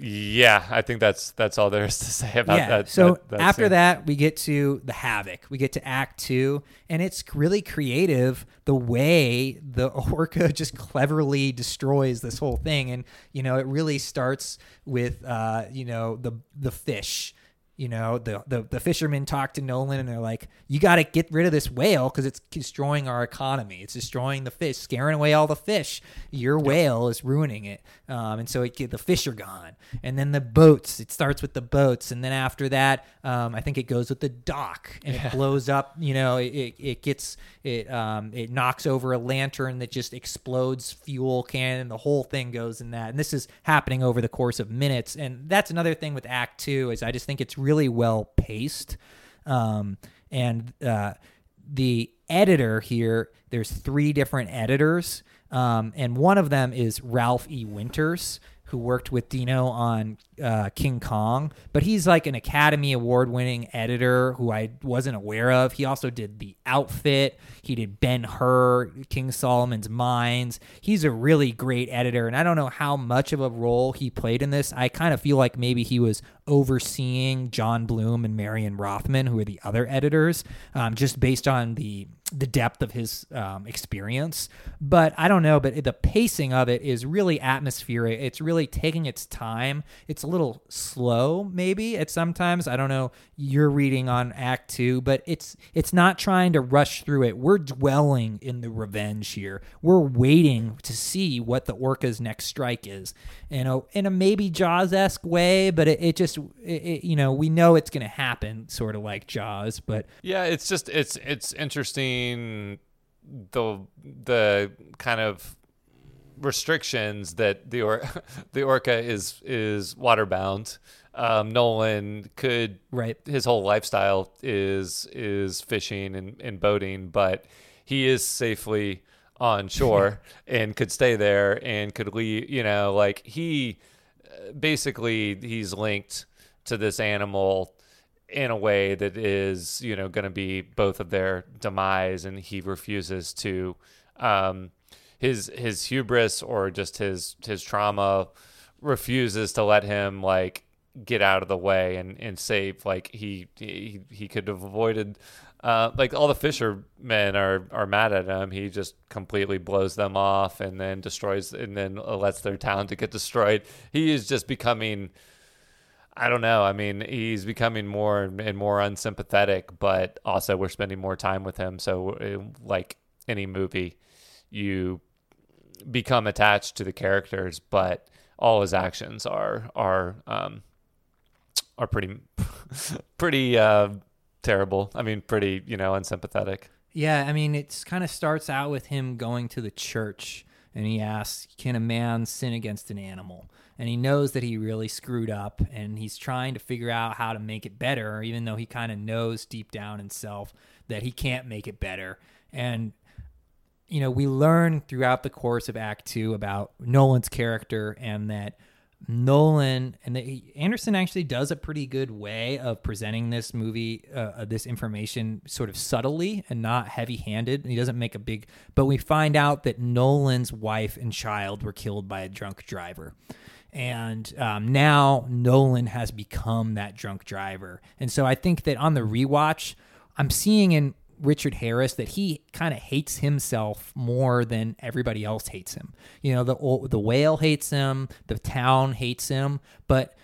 yeah i think that's that's all there is to say about yeah. that so that- that after scene. that, we get to the havoc. We get to Act Two, and it's really creative the way the orca just cleverly destroys this whole thing. And you know, it really starts with uh, you know the the fish. You know, the, the the fishermen talk to Nolan and they're like, "You got to get rid of this whale because it's destroying our economy. It's destroying the fish, scaring away all the fish. Your whale is ruining it." Um, and so it, the fish are gone, and then the boats. It starts with the boats, and then after that, um, I think it goes with the dock, and it blows up. You know, it, it, it gets it um, it knocks over a lantern that just explodes fuel can, and the whole thing goes in that. And this is happening over the course of minutes, and that's another thing with Act Two is I just think it's really well paced. Um, and uh, the editor here. There's three different editors, um, and one of them is Ralph E. Winters, who worked with Dino on uh, King Kong, but he's like an Academy Award winning editor who I wasn't aware of. He also did The Outfit, he did Ben Hur, King Solomon's Mines. He's a really great editor, and I don't know how much of a role he played in this. I kind of feel like maybe he was overseeing John Bloom and Marion Rothman, who are the other editors, um, just based on the the depth of his um, experience. But I don't know. But the pacing of it is really atmospheric. It's really taking its time. It's a little slow, maybe at sometimes. I don't know. You're reading on Act Two, but it's it's not trying to rush through it. We're dwelling in the revenge here. We're waiting to see what the orca's next strike is. You know, in a maybe Jaws esque way, but it, it just it, it, you know we know it's going to happen, sort of like Jaws. But yeah, it's just it's it's interesting the the kind of restrictions that the or the orca is is waterbound. Um, Nolan could right his whole lifestyle is is fishing and, and boating, but he is safely on shore and could stay there and could leave. You know, like he basically he's linked to this animal in a way that is you know going to be both of their demise and he refuses to um, his his hubris or just his his trauma refuses to let him like get out of the way and and save like he he, he could have avoided uh, like all the fishermen are are mad at him. He just completely blows them off and then destroys and then lets their town to get destroyed. He is just becoming I don't know. I mean, he's becoming more and more unsympathetic, but also we're spending more time with him. So, uh, like any movie, you become attached to the characters, but all his actions are are um, are pretty pretty uh, terrible. I mean, pretty you know unsympathetic. Yeah, I mean, it kind of starts out with him going to the church, and he asks, "Can a man sin against an animal?" And he knows that he really screwed up and he's trying to figure out how to make it better even though he kind of knows deep down himself that he can't make it better and you know we learn throughout the course of act 2 about Nolan's character and that Nolan and the, Anderson actually does a pretty good way of presenting this movie, uh, this information sort of subtly and not heavy handed. He doesn't make a big, but we find out that Nolan's wife and child were killed by a drunk driver. And um, now Nolan has become that drunk driver. And so I think that on the rewatch, I'm seeing in Richard Harris that he kind of hates himself more than everybody else hates him. You know, the the whale hates him, the town hates him, but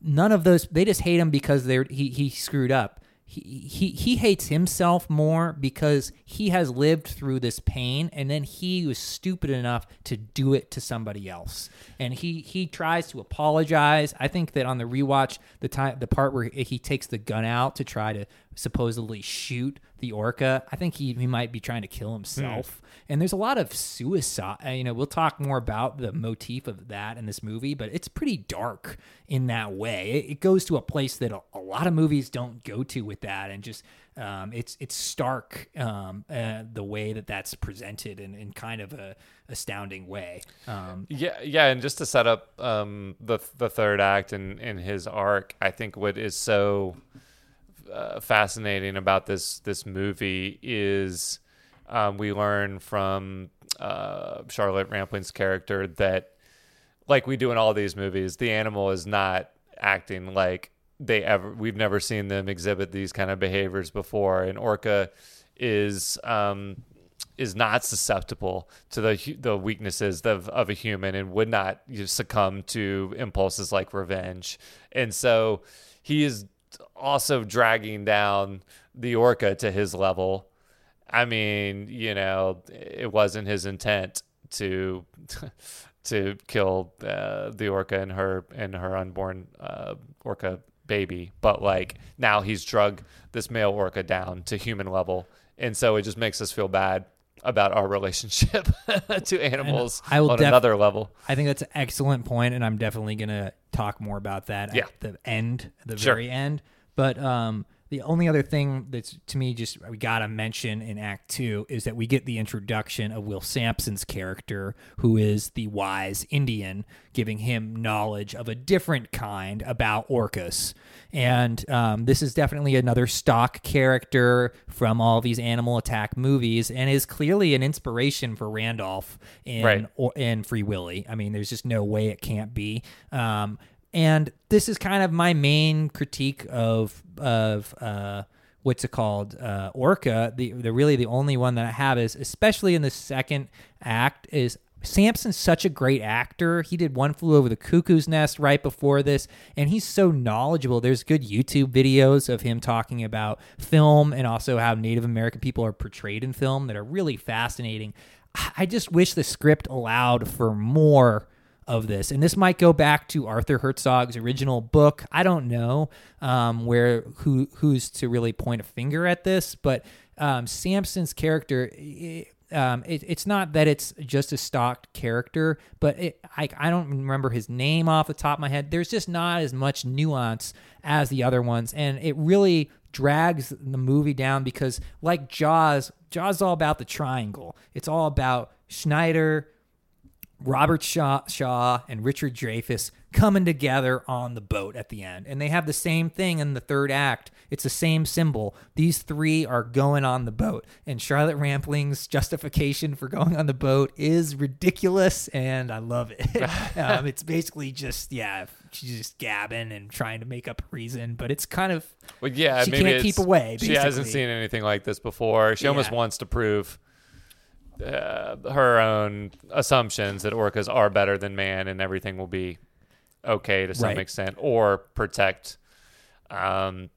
none of those they just hate him because they're he he screwed up he, he he hates himself more because he has lived through this pain and then he was stupid enough to do it to somebody else. And he he tries to apologize. I think that on the rewatch the time the part where he takes the gun out to try to supposedly shoot the orca i think he, he might be trying to kill himself mm. and there's a lot of suicide uh, you know we'll talk more about the motif of that in this movie but it's pretty dark in that way it, it goes to a place that a, a lot of movies don't go to with that and just um, it's it's stark um, uh, the way that that's presented in, in kind of a astounding way. Um, yeah, yeah, and just to set up um, the the third act and in, in his arc, I think what is so uh, fascinating about this this movie is um, we learn from uh, Charlotte Rampling's character that, like we do in all these movies, the animal is not acting like they ever we've never seen them exhibit these kind of behaviors before. And orca is um is not susceptible to the the weaknesses of, of a human and would not succumb to impulses like revenge. And so he is also dragging down the orca to his level. I mean you know it wasn't his intent to to kill uh, the orca and her and her unborn uh, orca baby, but like now he's drug this male orca down to human level. And so it just makes us feel bad about our relationship to animals I will on def- another level. I think that's an excellent point, and I'm definitely going to talk more about that yeah. at the end, the sure. very end. But um, the only other thing that's to me just we gotta mention in Act Two is that we get the introduction of Will Sampson's character, who is the wise Indian, giving him knowledge of a different kind about orcas. And um, this is definitely another stock character from all these animal attack movies, and is clearly an inspiration for Randolph in Right. or in Free Willy. I mean, there's just no way it can't be. Um, and this is kind of my main critique of of uh, what's it called uh, Orca. The the really the only one that I have is especially in the second act is. Sampson's such a great actor. He did One Flew Over the Cuckoo's Nest right before this, and he's so knowledgeable. There's good YouTube videos of him talking about film and also how Native American people are portrayed in film that are really fascinating. I just wish the script allowed for more of this. And this might go back to Arthur Herzog's original book. I don't know um, where who who's to really point a finger at this, but um, Sampson's character. i um, it, it's not that it's just a stock character, but it, I, I don't remember his name off the top of my head. There's just not as much nuance as the other ones, and it really drags the movie down because, like Jaws, Jaws is all about the triangle. It's all about Scheider, Robert Shaw, Shaw and Richard Dreyfuss coming together on the boat at the end. And they have the same thing in the third act. It's the same symbol. These three are going on the boat. And Charlotte Rampling's justification for going on the boat is ridiculous. And I love it. um, it's basically just, yeah, she's just gabbing and trying to make up a reason. But it's kind of, Well, yeah, She can't keep away, She hasn't seen anything like this before. She almost wants to prove uh, her own assumptions that orcas are better than man, and everything will be okay to some Right. extent, or protect um,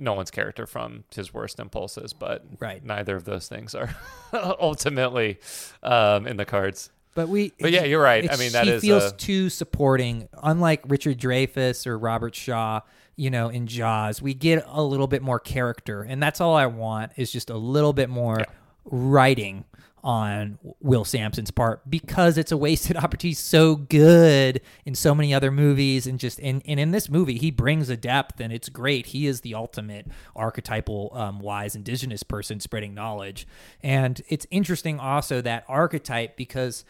Nolan's character from his worst impulses. But Right. neither of those things are ultimately um, in the cards. But we, But yeah, you're right. I mean, that he is feels a- too supporting. Unlike Richard Dreyfuss or Robert Shaw, you know, in Jaws, we get a little bit more character, and that's all I want is just a little bit more writing on Will Sampson's part because it's a wasted opportunity. So good in so many other movies, and just and, and in this movie, he brings a depth, and it's great. He is the ultimate archetypal, um, wise indigenous person spreading knowledge, and it's interesting also that archetype because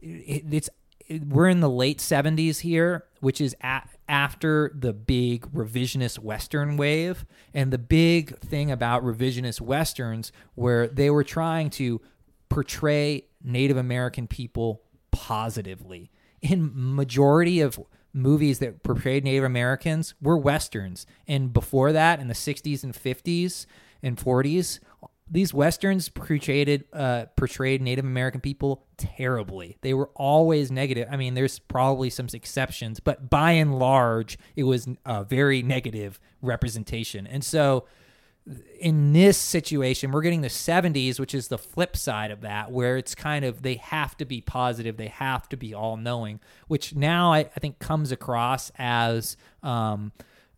it, it's it- we're in the late 70s here which is at, after the big revisionist western wave and the big thing about revisionist westerns where they were trying to portray native american people positively in majority of movies that portrayed native americans were westerns and before that in the 60s and 50s and 40s these westerns portrayed uh, portrayed Native American people terribly. They were always negative. I mean, there's probably some exceptions, but by and large, it was a very negative representation. And so, in this situation, we're getting the 70s, which is the flip side of that, where it's kind of they have to be positive, they have to be all knowing, which now I, I think comes across as um,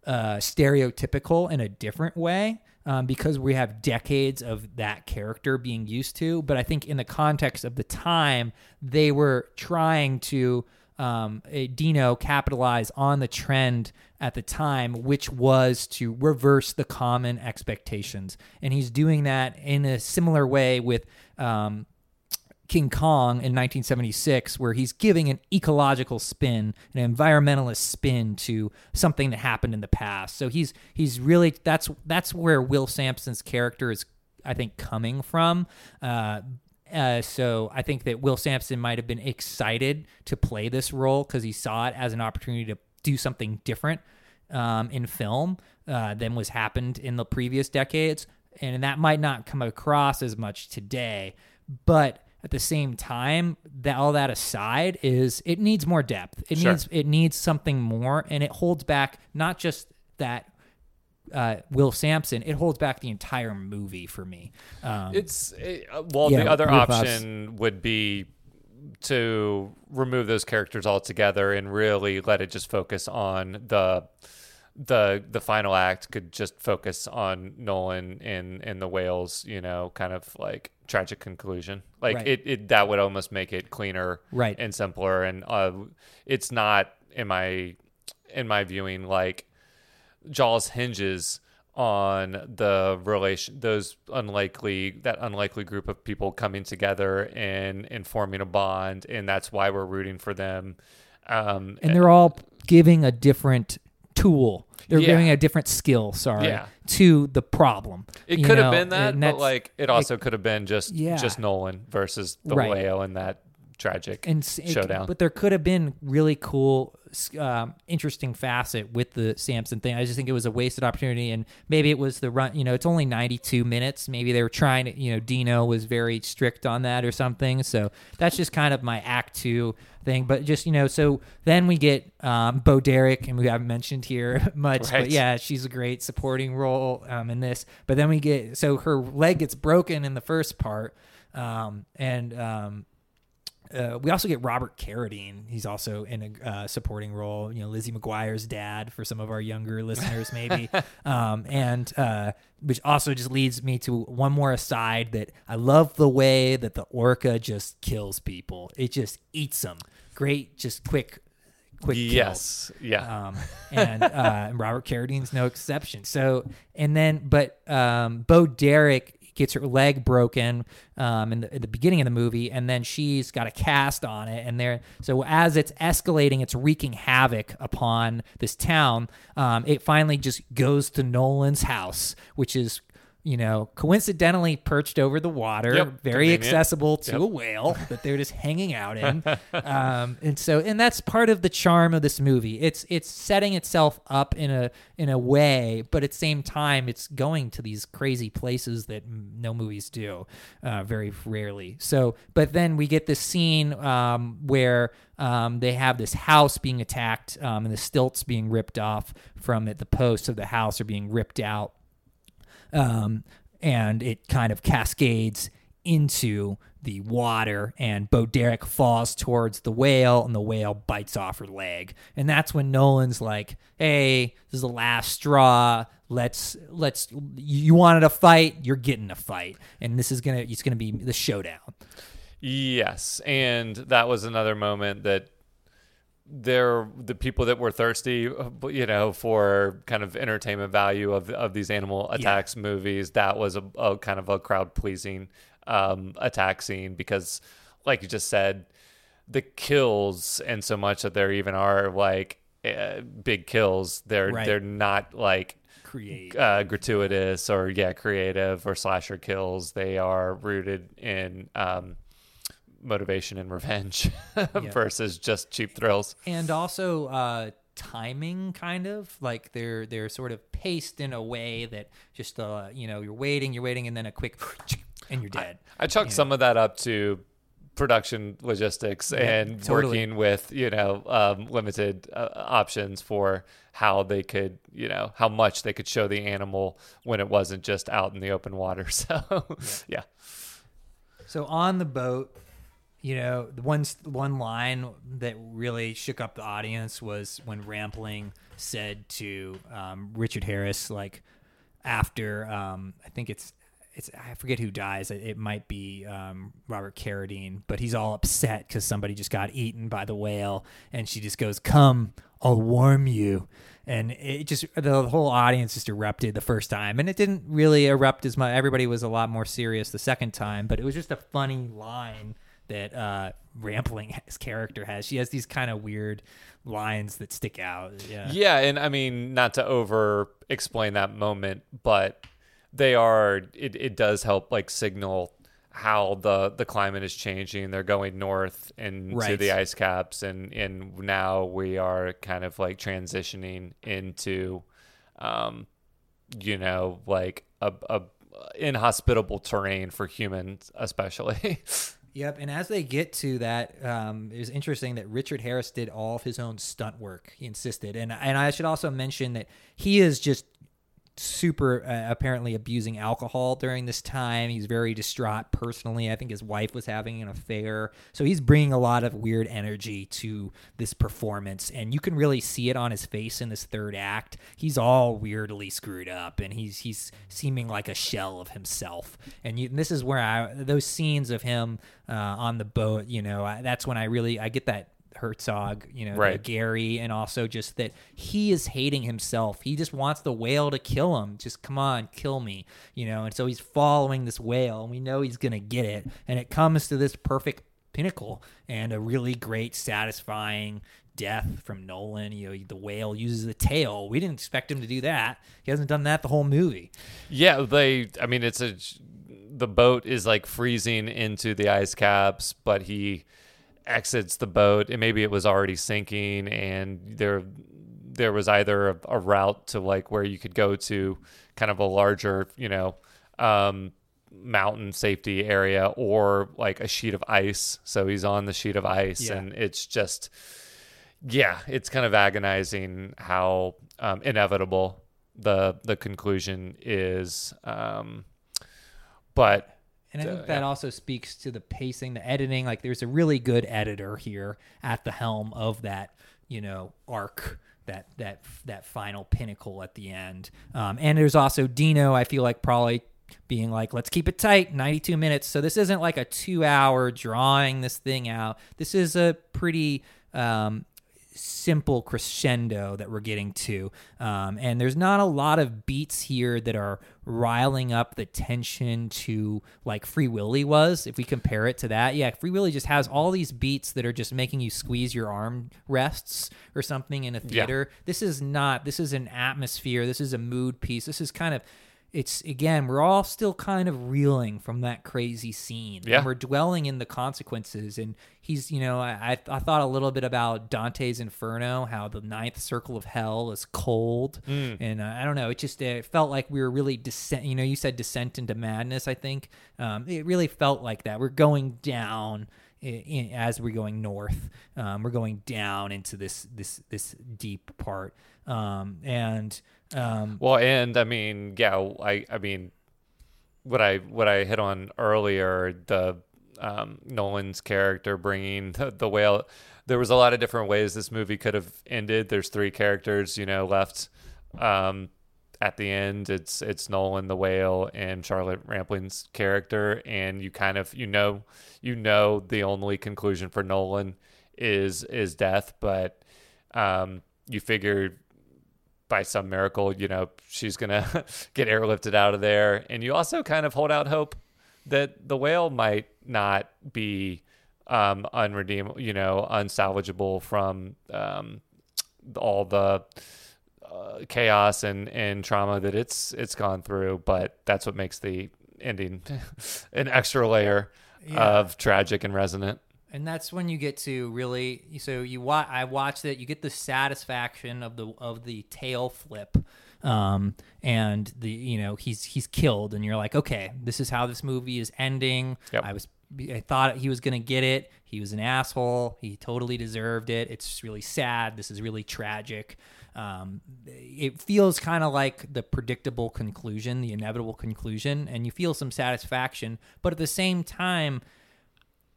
uh, stereotypical in a different way. Um, because we have decades of that character being used to, but I think in the context of the time, they were trying to um, eh, Dino capitalize on the trend at the time, which was to reverse the common expectations. And he's doing that in a similar way with um, King Kong in 1976, where he's giving an ecological spin, an environmentalist spin to something that happened in the past. So he's he's really that's that's where Will Sampson's character is, I think, coming from. Uh, uh, so I think that Will Sampson might have been excited to play this role because he saw it as an opportunity to do something different um, in film uh, than was happened in the previous decades, and that might not come across as much today. But at the same time, that all that aside, is it needs more depth. It Sure. needs it needs something more, and it holds back not just that. Uh, Will Sampson, it holds back the entire movie for me. Um, It's it, uh, well, Yeah, the other option would be to remove those characters altogether and really let it just focus on the the the final act could just focus on Nolan in in the whales, you know, kind of like tragic conclusion. Like Right. it, it that would almost make it cleaner Right. and simpler and uh it's not in my in my viewing like Jaws hinges on the relation those unlikely that unlikely group of people coming together and and forming a bond and that's why we're rooting for them um and they're all giving a different tool. They're Yeah. giving a different skill, sorry, Yeah. to the problem. it could have been that but like it also could have been just Yeah. just nolan versus the Right. whale in that tragic and it- showdown But there could have been really cool, um, interesting facet with the Sampson thing. I just think it was a wasted opportunity, and maybe it was the run. You know, it's only ninety two minutes. Maybe they were trying to. You know, Dino was very strict on that or something. So that's just kind of my act two thing. But just you know, so then we get um, Bo Derek, and we haven't mentioned here much, Right. but yeah, she's a great supporting role um, in this. But then we get so her leg gets broken in the first part, um, and um, uh, we also get Robert Carradine. He's also in a uh, supporting role. You know, Lizzie McGuire's dad for some of our younger listeners, maybe. um, and uh, which also just leads me to one more aside that I love the way that the orca just kills people. It just eats them. Great, just quick, quick. yes yeah Um, and, uh, and Robert Carradine's no exception. So, and then, but um, Bo Derek gets her leg broken um, in, the, in the beginning of the movie, and then she's got a cast on it. And there, so as it's escalating, it's wreaking havoc upon this town. Um, it finally just goes to Nolan's house, which is. You know, coincidentally perched over the water, Yep, very convenient. accessible to Yep. a whale that they're just hanging out in. um, and so, and that's part of the charm of this movie. It's it's setting itself up in a in a way, but at the same time, it's going to these crazy places that no movies do, uh, very rarely. So, but then we get this scene um, where. Um, they have this house being attacked, um, and the stilts being ripped off from it. The posts of the house are being ripped out um, and it kind of cascades into the water and Bo Derek falls towards the whale and the whale bites off her leg. And that's when Nolan's like hey this is the last straw. Let's let's you wanted a fight? You're getting a fight. And this is gonna it's gonna be the showdown. Yes, and that was another moment that there the people that were thirsty, you know, for kind of entertainment value of of these animal attacks movies. That was a, a kind of a crowd pleasing um, attack scene because, like you just said, the kills and so much that there even are like uh, big kills. They're Right. they're not like create uh, gratuitous or yeah creative or slasher kills they are rooted in um, motivation and revenge versus just cheap thrills. And also uh timing kind of like they're they're sort of paced in a way that just uh you know you're waiting you're waiting and then a quick and you're dead. I chalk some of that up to production logistics and totally. working with you know um, limited uh, options for how they could you know how much they could show the animal when it wasn't just out in the open water. So yeah. So on the boat, you know, the one one line that really shook up the audience was when Rampling said to um, Richard Harris, like after um, I think it's it's I forget who dies. It, it might be um, Robert Carradine, but he's all upset because somebody just got eaten by the whale, and she just goes, "Come, I'll warm you." And it just the whole audience just erupted the first time, and it didn't really erupt as much. Everybody was a lot more serious the second time, but it was just a funny line that uh, Rampling's character has. She has these kind of weird lines that stick out. Yeah, Yeah, and I mean not to over explain that moment, but they are it, it does help like signal how the the climate is changing. They're going north into Right. the ice caps and and now we are kind of like transitioning into um you know like a, a inhospitable terrain for humans especially. Yep, and as they get to that, um, it was interesting that Richard Harris did all of his own stunt work. He insisted, and and I should also mention that he is just super uh, apparently abusing alcohol during this time. He's very distraught personally. I think his wife was having an affair, so he's bringing a lot of weird energy to this performance, and you can really see it on his face in this third act. He's all weirdly screwed up, and he's he's seeming like a shell of himself. And, you, and this is where I those scenes of him uh, on the boat, you know, I, that's when I really I get that Herzog, you know, Right. Gary, and also just that he is hating himself. He just wants the whale to kill him. Just come on, kill me, you know. And so he's following this whale, and we know he's gonna get it. And it comes to this perfect pinnacle and a really great, satisfying death from Nolan. You know, the whale uses the tail. We didn't expect him to do that. He hasn't done that the whole movie. Yeah, they. I mean, it's a. The boat is like freezing into the ice caps, but he exits the boat, and maybe it was already sinking, and there, there was either a, a route to like where you could go to, kind of a larger, you know, um, mountain safety area, or like a sheet of ice. So he's on the sheet of ice, Yeah. and it's just, yeah, it's kind of agonizing how um, inevitable the the conclusion is. Um, but And I think that yeah. also speaks to the pacing, the editing. Like, there's a really good editor here at the helm of that, you know, arc, that that that final pinnacle at the end. Um, and there's also Dino. I feel like probably being like, let's keep it tight, 92 minutes. So this isn't like a two-hour drawing this thing out. This is a pretty um, simple crescendo that we're getting to. Um, and there's not a lot of beats here that are riling up the tension to like Free Willy was, if we compare it to that. Yeah, Free Willy just has all these beats that are just making you squeeze your arm rests or something in a theater. This is not, this is an atmosphere. This is a mood piece. This is kind of. It's again, we're all still kind of reeling from that crazy scene. Yeah. And we're dwelling in the consequences and he's you know I, I I thought a little bit about dante's inferno how the ninth circle of hell is cold. And uh, i don't know it just it felt like we were really descent you know you said descent into madness i think. Um, it really felt like that. We're going down i- in, as we're going north. Um, we're going down into this this this deep part. Um, and um, well, and I mean, yeah, I I mean, what I what I hit on earlier, the um, Nolan's character bringing the, the whale. There was a lot of different ways this movie could have ended. There's three characters, you know, left um, at the end. It's it's Nolan, the whale, and Charlotte Rampling's character, and you kind of you know you know the only conclusion for Nolan is is death, but um, you figure by some miracle, you know, she's gonna get airlifted out of there. And you also kind of hold out hope that the whale might not be um, unredeemable, you know, unsalvageable from um, all the uh, chaos and, and trauma that it's it's gone through. But that's what makes the ending an extra layer of tragic and resonant. and that's when you get to really so you wa- I watched it you get the satisfaction of the of the tail flip um and the you know he's he's killed and you're like okay this is how this movie is ending. Yep. I was I thought he was going to get it. He was an asshole. He totally deserved it. It's really sad. This is really tragic. Um, it feels kind of like the predictable conclusion, the inevitable conclusion, and you feel some satisfaction. But at the same time,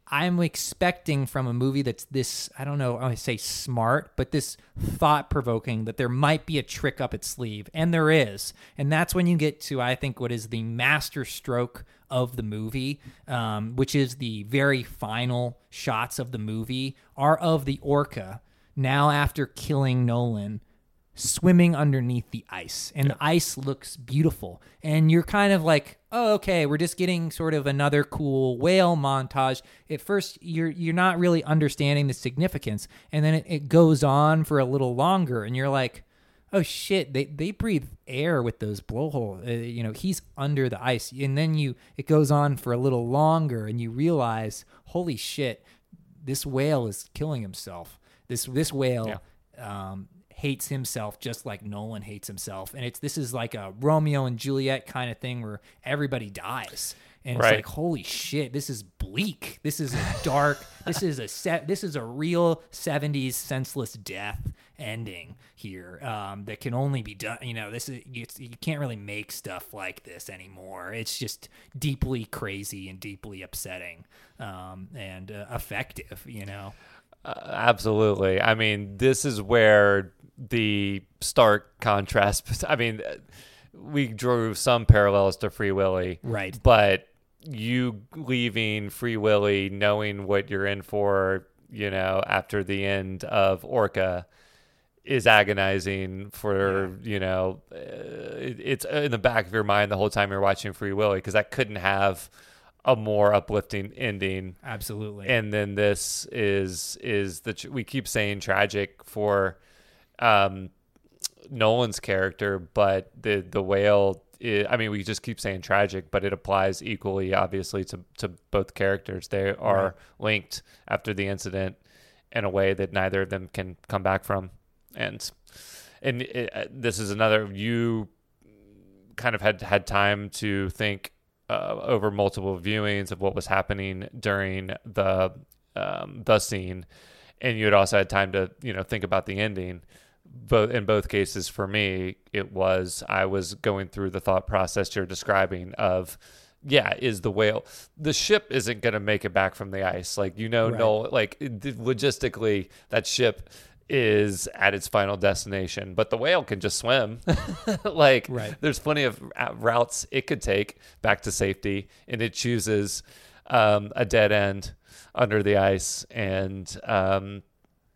I'm expecting from a movie that's this, I don't know, I say smart, but this thought provoking that there might be a trick up its sleeve. And there is. And that's when you get to, I think, what is the master stroke of the movie, um, which is the very final shots of the movie are of the orca now after killing Nolan swimming underneath the ice and the ice looks beautiful. And you're kind of like oh okay we're just getting sort of another cool whale montage. At first you're you're not really understanding the significance and then it, it goes on for a little longer and you're like oh shit they they breathe air with those blowhole uh, you know he's under the ice. And then you it goes on for a little longer and you realize holy shit this whale is killing himself. This this whale um, hates himself just like Nolan hates himself, and it's this is like a Romeo and Juliet kind of thing where everybody dies, and it's Right. like holy shit, this is bleak. This is dark. this is a set. This is a real '70s senseless death ending here um, that can only be done. You know, this is you can't really make stuff like this anymore. It's just deeply crazy and deeply upsetting um, and uh, effective. You know. Uh, absolutely. I mean, this is where the stark contrast. I mean, we drew some parallels to Free Willy, Right. But you leaving Free Willy, knowing what you're in for, you know, after the end of Orca is agonizing for you know uh, it's in the back of your mind the whole time you're watching Free Willy because that couldn't have a more uplifting ending Absolutely. and then this is is the tr- we keep saying tragic for um Nolan's character but the the whale i I mean we just keep saying tragic but it applies equally obviously to to both characters they are Right. linked after the incident in a way that neither of them can come back from and and it, uh, this is another you kind of had had time to think uh, over multiple viewings of what was happening during the um, the scene, and you had also had time to you know think about the ending. Both in both cases, for me, it was I was going through the thought process you're describing of. Yeah, is the whale the ship isn't going to make it back from the ice? Like you know, Right. no, like logistically, that ship is at its final destination, but the whale can just swim. like Right. there's plenty of uh, routes it could take back to safety, and it chooses um, a dead end under the ice. And um,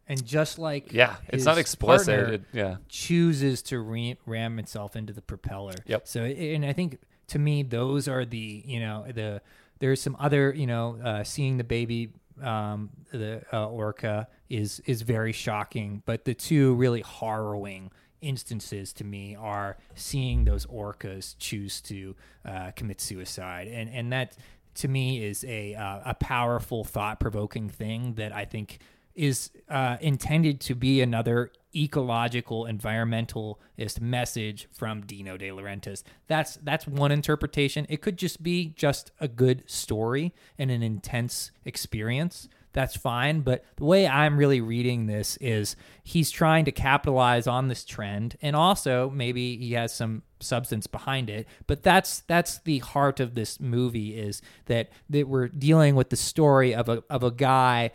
and just like yeah, it's not explicit. partner It- yeah, chooses to re- ram itself into the propeller. Yep. So, and I think to me, those are the you know the there's some other you know uh, seeing the baby um, the uh, orca is is very shocking, but the two really harrowing instances to me are seeing those orcas choose to uh, commit suicide, and and that to me is a uh, a powerful, thought provoking thing that I think is uh, intended to be another ecological environmentalist message from Dino De Laurentiis. That's that's one interpretation. It could just be just a good story and an intense experience. That's fine, but the way I'm really reading this is he's trying to capitalize on this trend and also maybe he has some substance behind it, but that's that's the heart of this movie is that that we're dealing with the story of a of a guy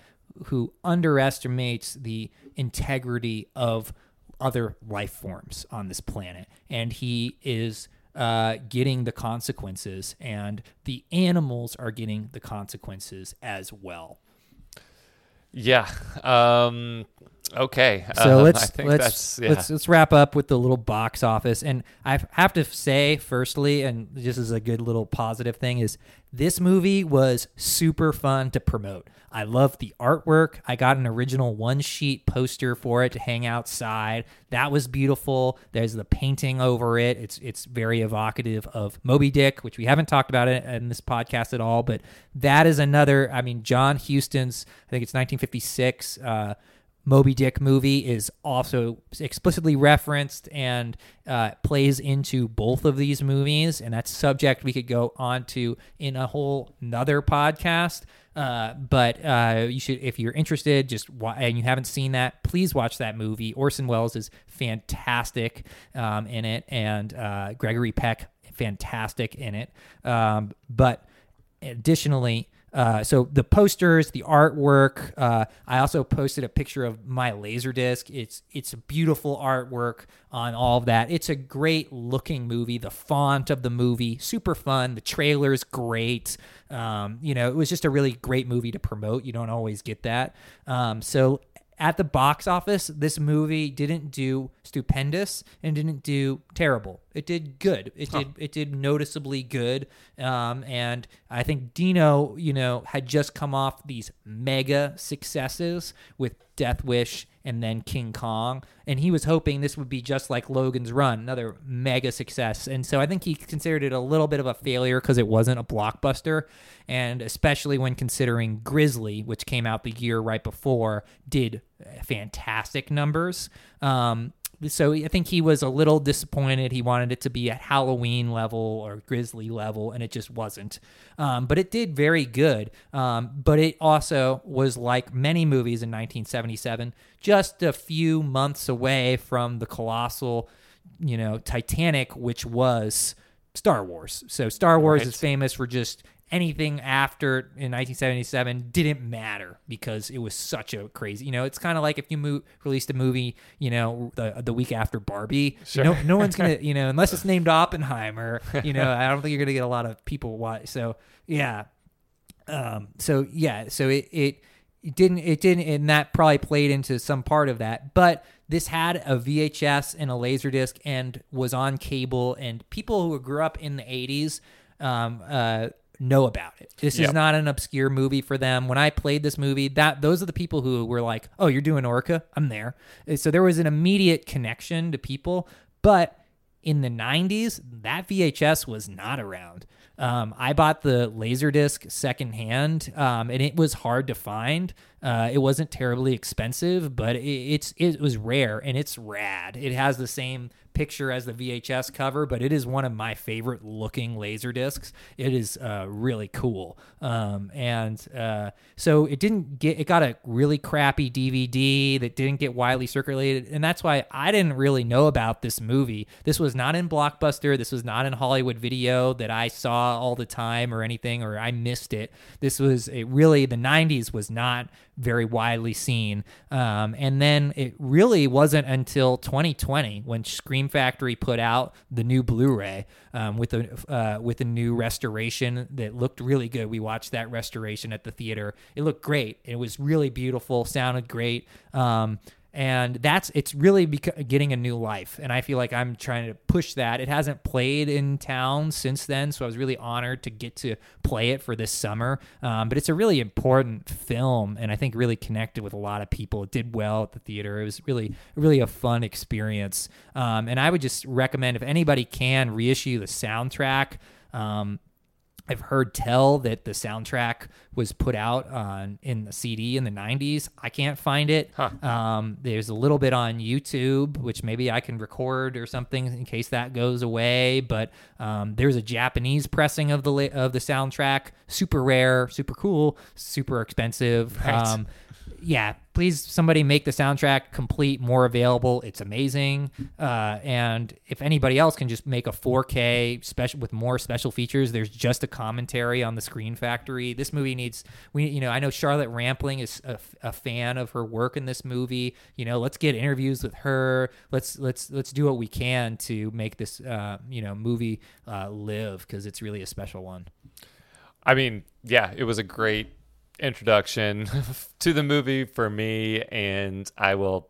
who underestimates the integrity of other life forms on this planet. And he is uh, getting the consequences, and the animals are getting the consequences as well. yeah. Um, okay. So Um, let's I think let's that's yeah. let's let's wrap up with the little box office. And I have to say, firstly, and this is a good little positive thing, is this movie was super fun to promote. I love the artwork. I got an original one sheet poster for it to hang outside. That was beautiful. There's the painting over it. It's it's very evocative of Moby Dick, which we haven't talked about it in this podcast at all. But that is another. I mean, John Huston's. I think it's 1956. Uh, Moby Dick movie is also explicitly referenced and uh, plays into both of these movies, and that's subject we could go on to in a whole another podcast. Uh, but uh, you should, if you're interested, just wa- and you haven't seen that, please watch that movie. Orson Welles is fantastic um, in it, and uh, Gregory Peck fantastic in it. Um, but additionally uh, so the posters the artwork uh, i also posted a picture of my laser disc. It's it's beautiful artwork on all of that. It's a great looking movie. The font of the movie super fun. The trailer's great. Um, you know it was just a really great movie to promote. You don't always get that. Um, so at the box office, this movie didn't do stupendous and didn't do terrible. It did good. It did it did noticeably good. Um, and I think Dino, you know, had just come off these mega successes with Death Wish and then King Kong, and he was hoping this would be just like Logan's Run, another mega success. And so I think he considered it a little bit of a failure because it wasn't a blockbuster, and especially when considering Grizzly, which came out the year right before, did fantastic numbers. Um, so I think he was a little disappointed. He wanted it to be at Halloween level or Grizzly level, and it just wasn't. Um, but it did very good. Um, but it also was like many movies in 1977, just a few months away from the colossal, you know, Titanic, which was Star Wars. So Star Wars Right. is famous for just anything after in 1977 didn't matter because it was such a crazy you know it's kind of like if you mo- released a movie you know the the week after barbie Sure. no, no one's gonna you know unless it's named oppenheimer you know i don't think you're gonna get a lot of people watch so yeah um so yeah so it it it didn't it didn't and that probably played into some part of that but this had a vhs and a laserdisc and was on cable and people who grew up in the 80s um, uh, know about it this Yep. is not an obscure movie for them when i played this movie that those are the people who were like oh you're doing orca i'm there Uh, so there was an immediate connection to people but in the 90s, that VHS was not around. Um, I bought the Laserdisc secondhand, um, and it was hard to find. Uh, it wasn't terribly expensive, but it, it's it was rare and it's rad. It has the same picture as the VHS cover, but it is one of my favorite looking laser discs. It is uh, really cool. Um, and uh, so it didn't get, it got a really crappy DVD that didn't get widely circulated. And that's why I didn't really know about this movie. This was not in Blockbuster. This was not in Hollywood Video that I saw all the time or anything, or I missed it. This was a really, the 90s was not very widely seen. Um, and then it really wasn't until 2020 when Scream Factory put out the new Blu-ray um, with a uh, with a new restoration that looked really good. We watched that restoration at the theater. It looked great. It was really beautiful. Sounded great. Um, and that's it's really getting a new life. And i feel like i'm trying to push that. It hasn't played in town since then so i was really honored to get to play it for this summer. Um, but it's a really important film and i think really connected with a lot of people. It did well at the theater. It was really really a fun experience. Um, and i would just recommend if anybody can reissue the soundtrack um, I've heard tell that the soundtrack was put out on in the CD in the 90s. I can't find it. Um, there's a little bit on YouTube, which maybe I can record or something in case that goes away. But um, there's a Japanese pressing of the of the soundtrack. Super rare, super cool, super expensive. Right. Um, yeah, please somebody make the soundtrack complete, more available. It's amazing. Uh, and if anybody else can just make a 4K special with more special features, there's just a commentary on the Scream Factory. This movie needs we you know I know Charlotte Rampling is a, a fan of her work in this movie. You know, let's get interviews with her. Let's let's let's do what we can to make this uh, you know movie uh, live because it's really a special one. I mean, yeah, it was a great introduction to the movie for me, and I will,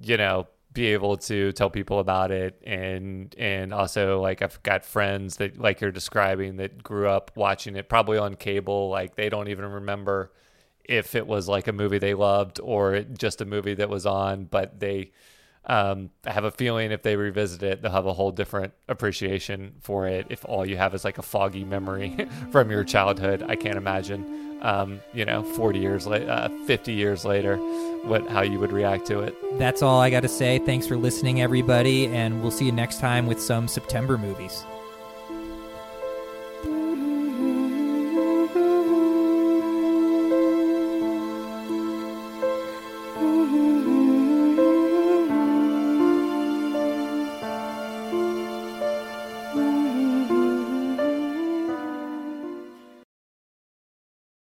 you know, be able to tell people about it, and and also like I've got friends that like you're describing that grew up watching it probably on cable, like they don't even remember if it was like a movie they loved or just a movie that was on, but they um, I have a feeling if they revisit it, they'll have a whole different appreciation for it. If all you have is like a foggy memory from your childhood, I can't imagine, um, you know, 40 years later, uh, 50 years later, what how you would react to it. That's all I got to say. Thanks for listening, everybody, and we'll see you next time with some September movies.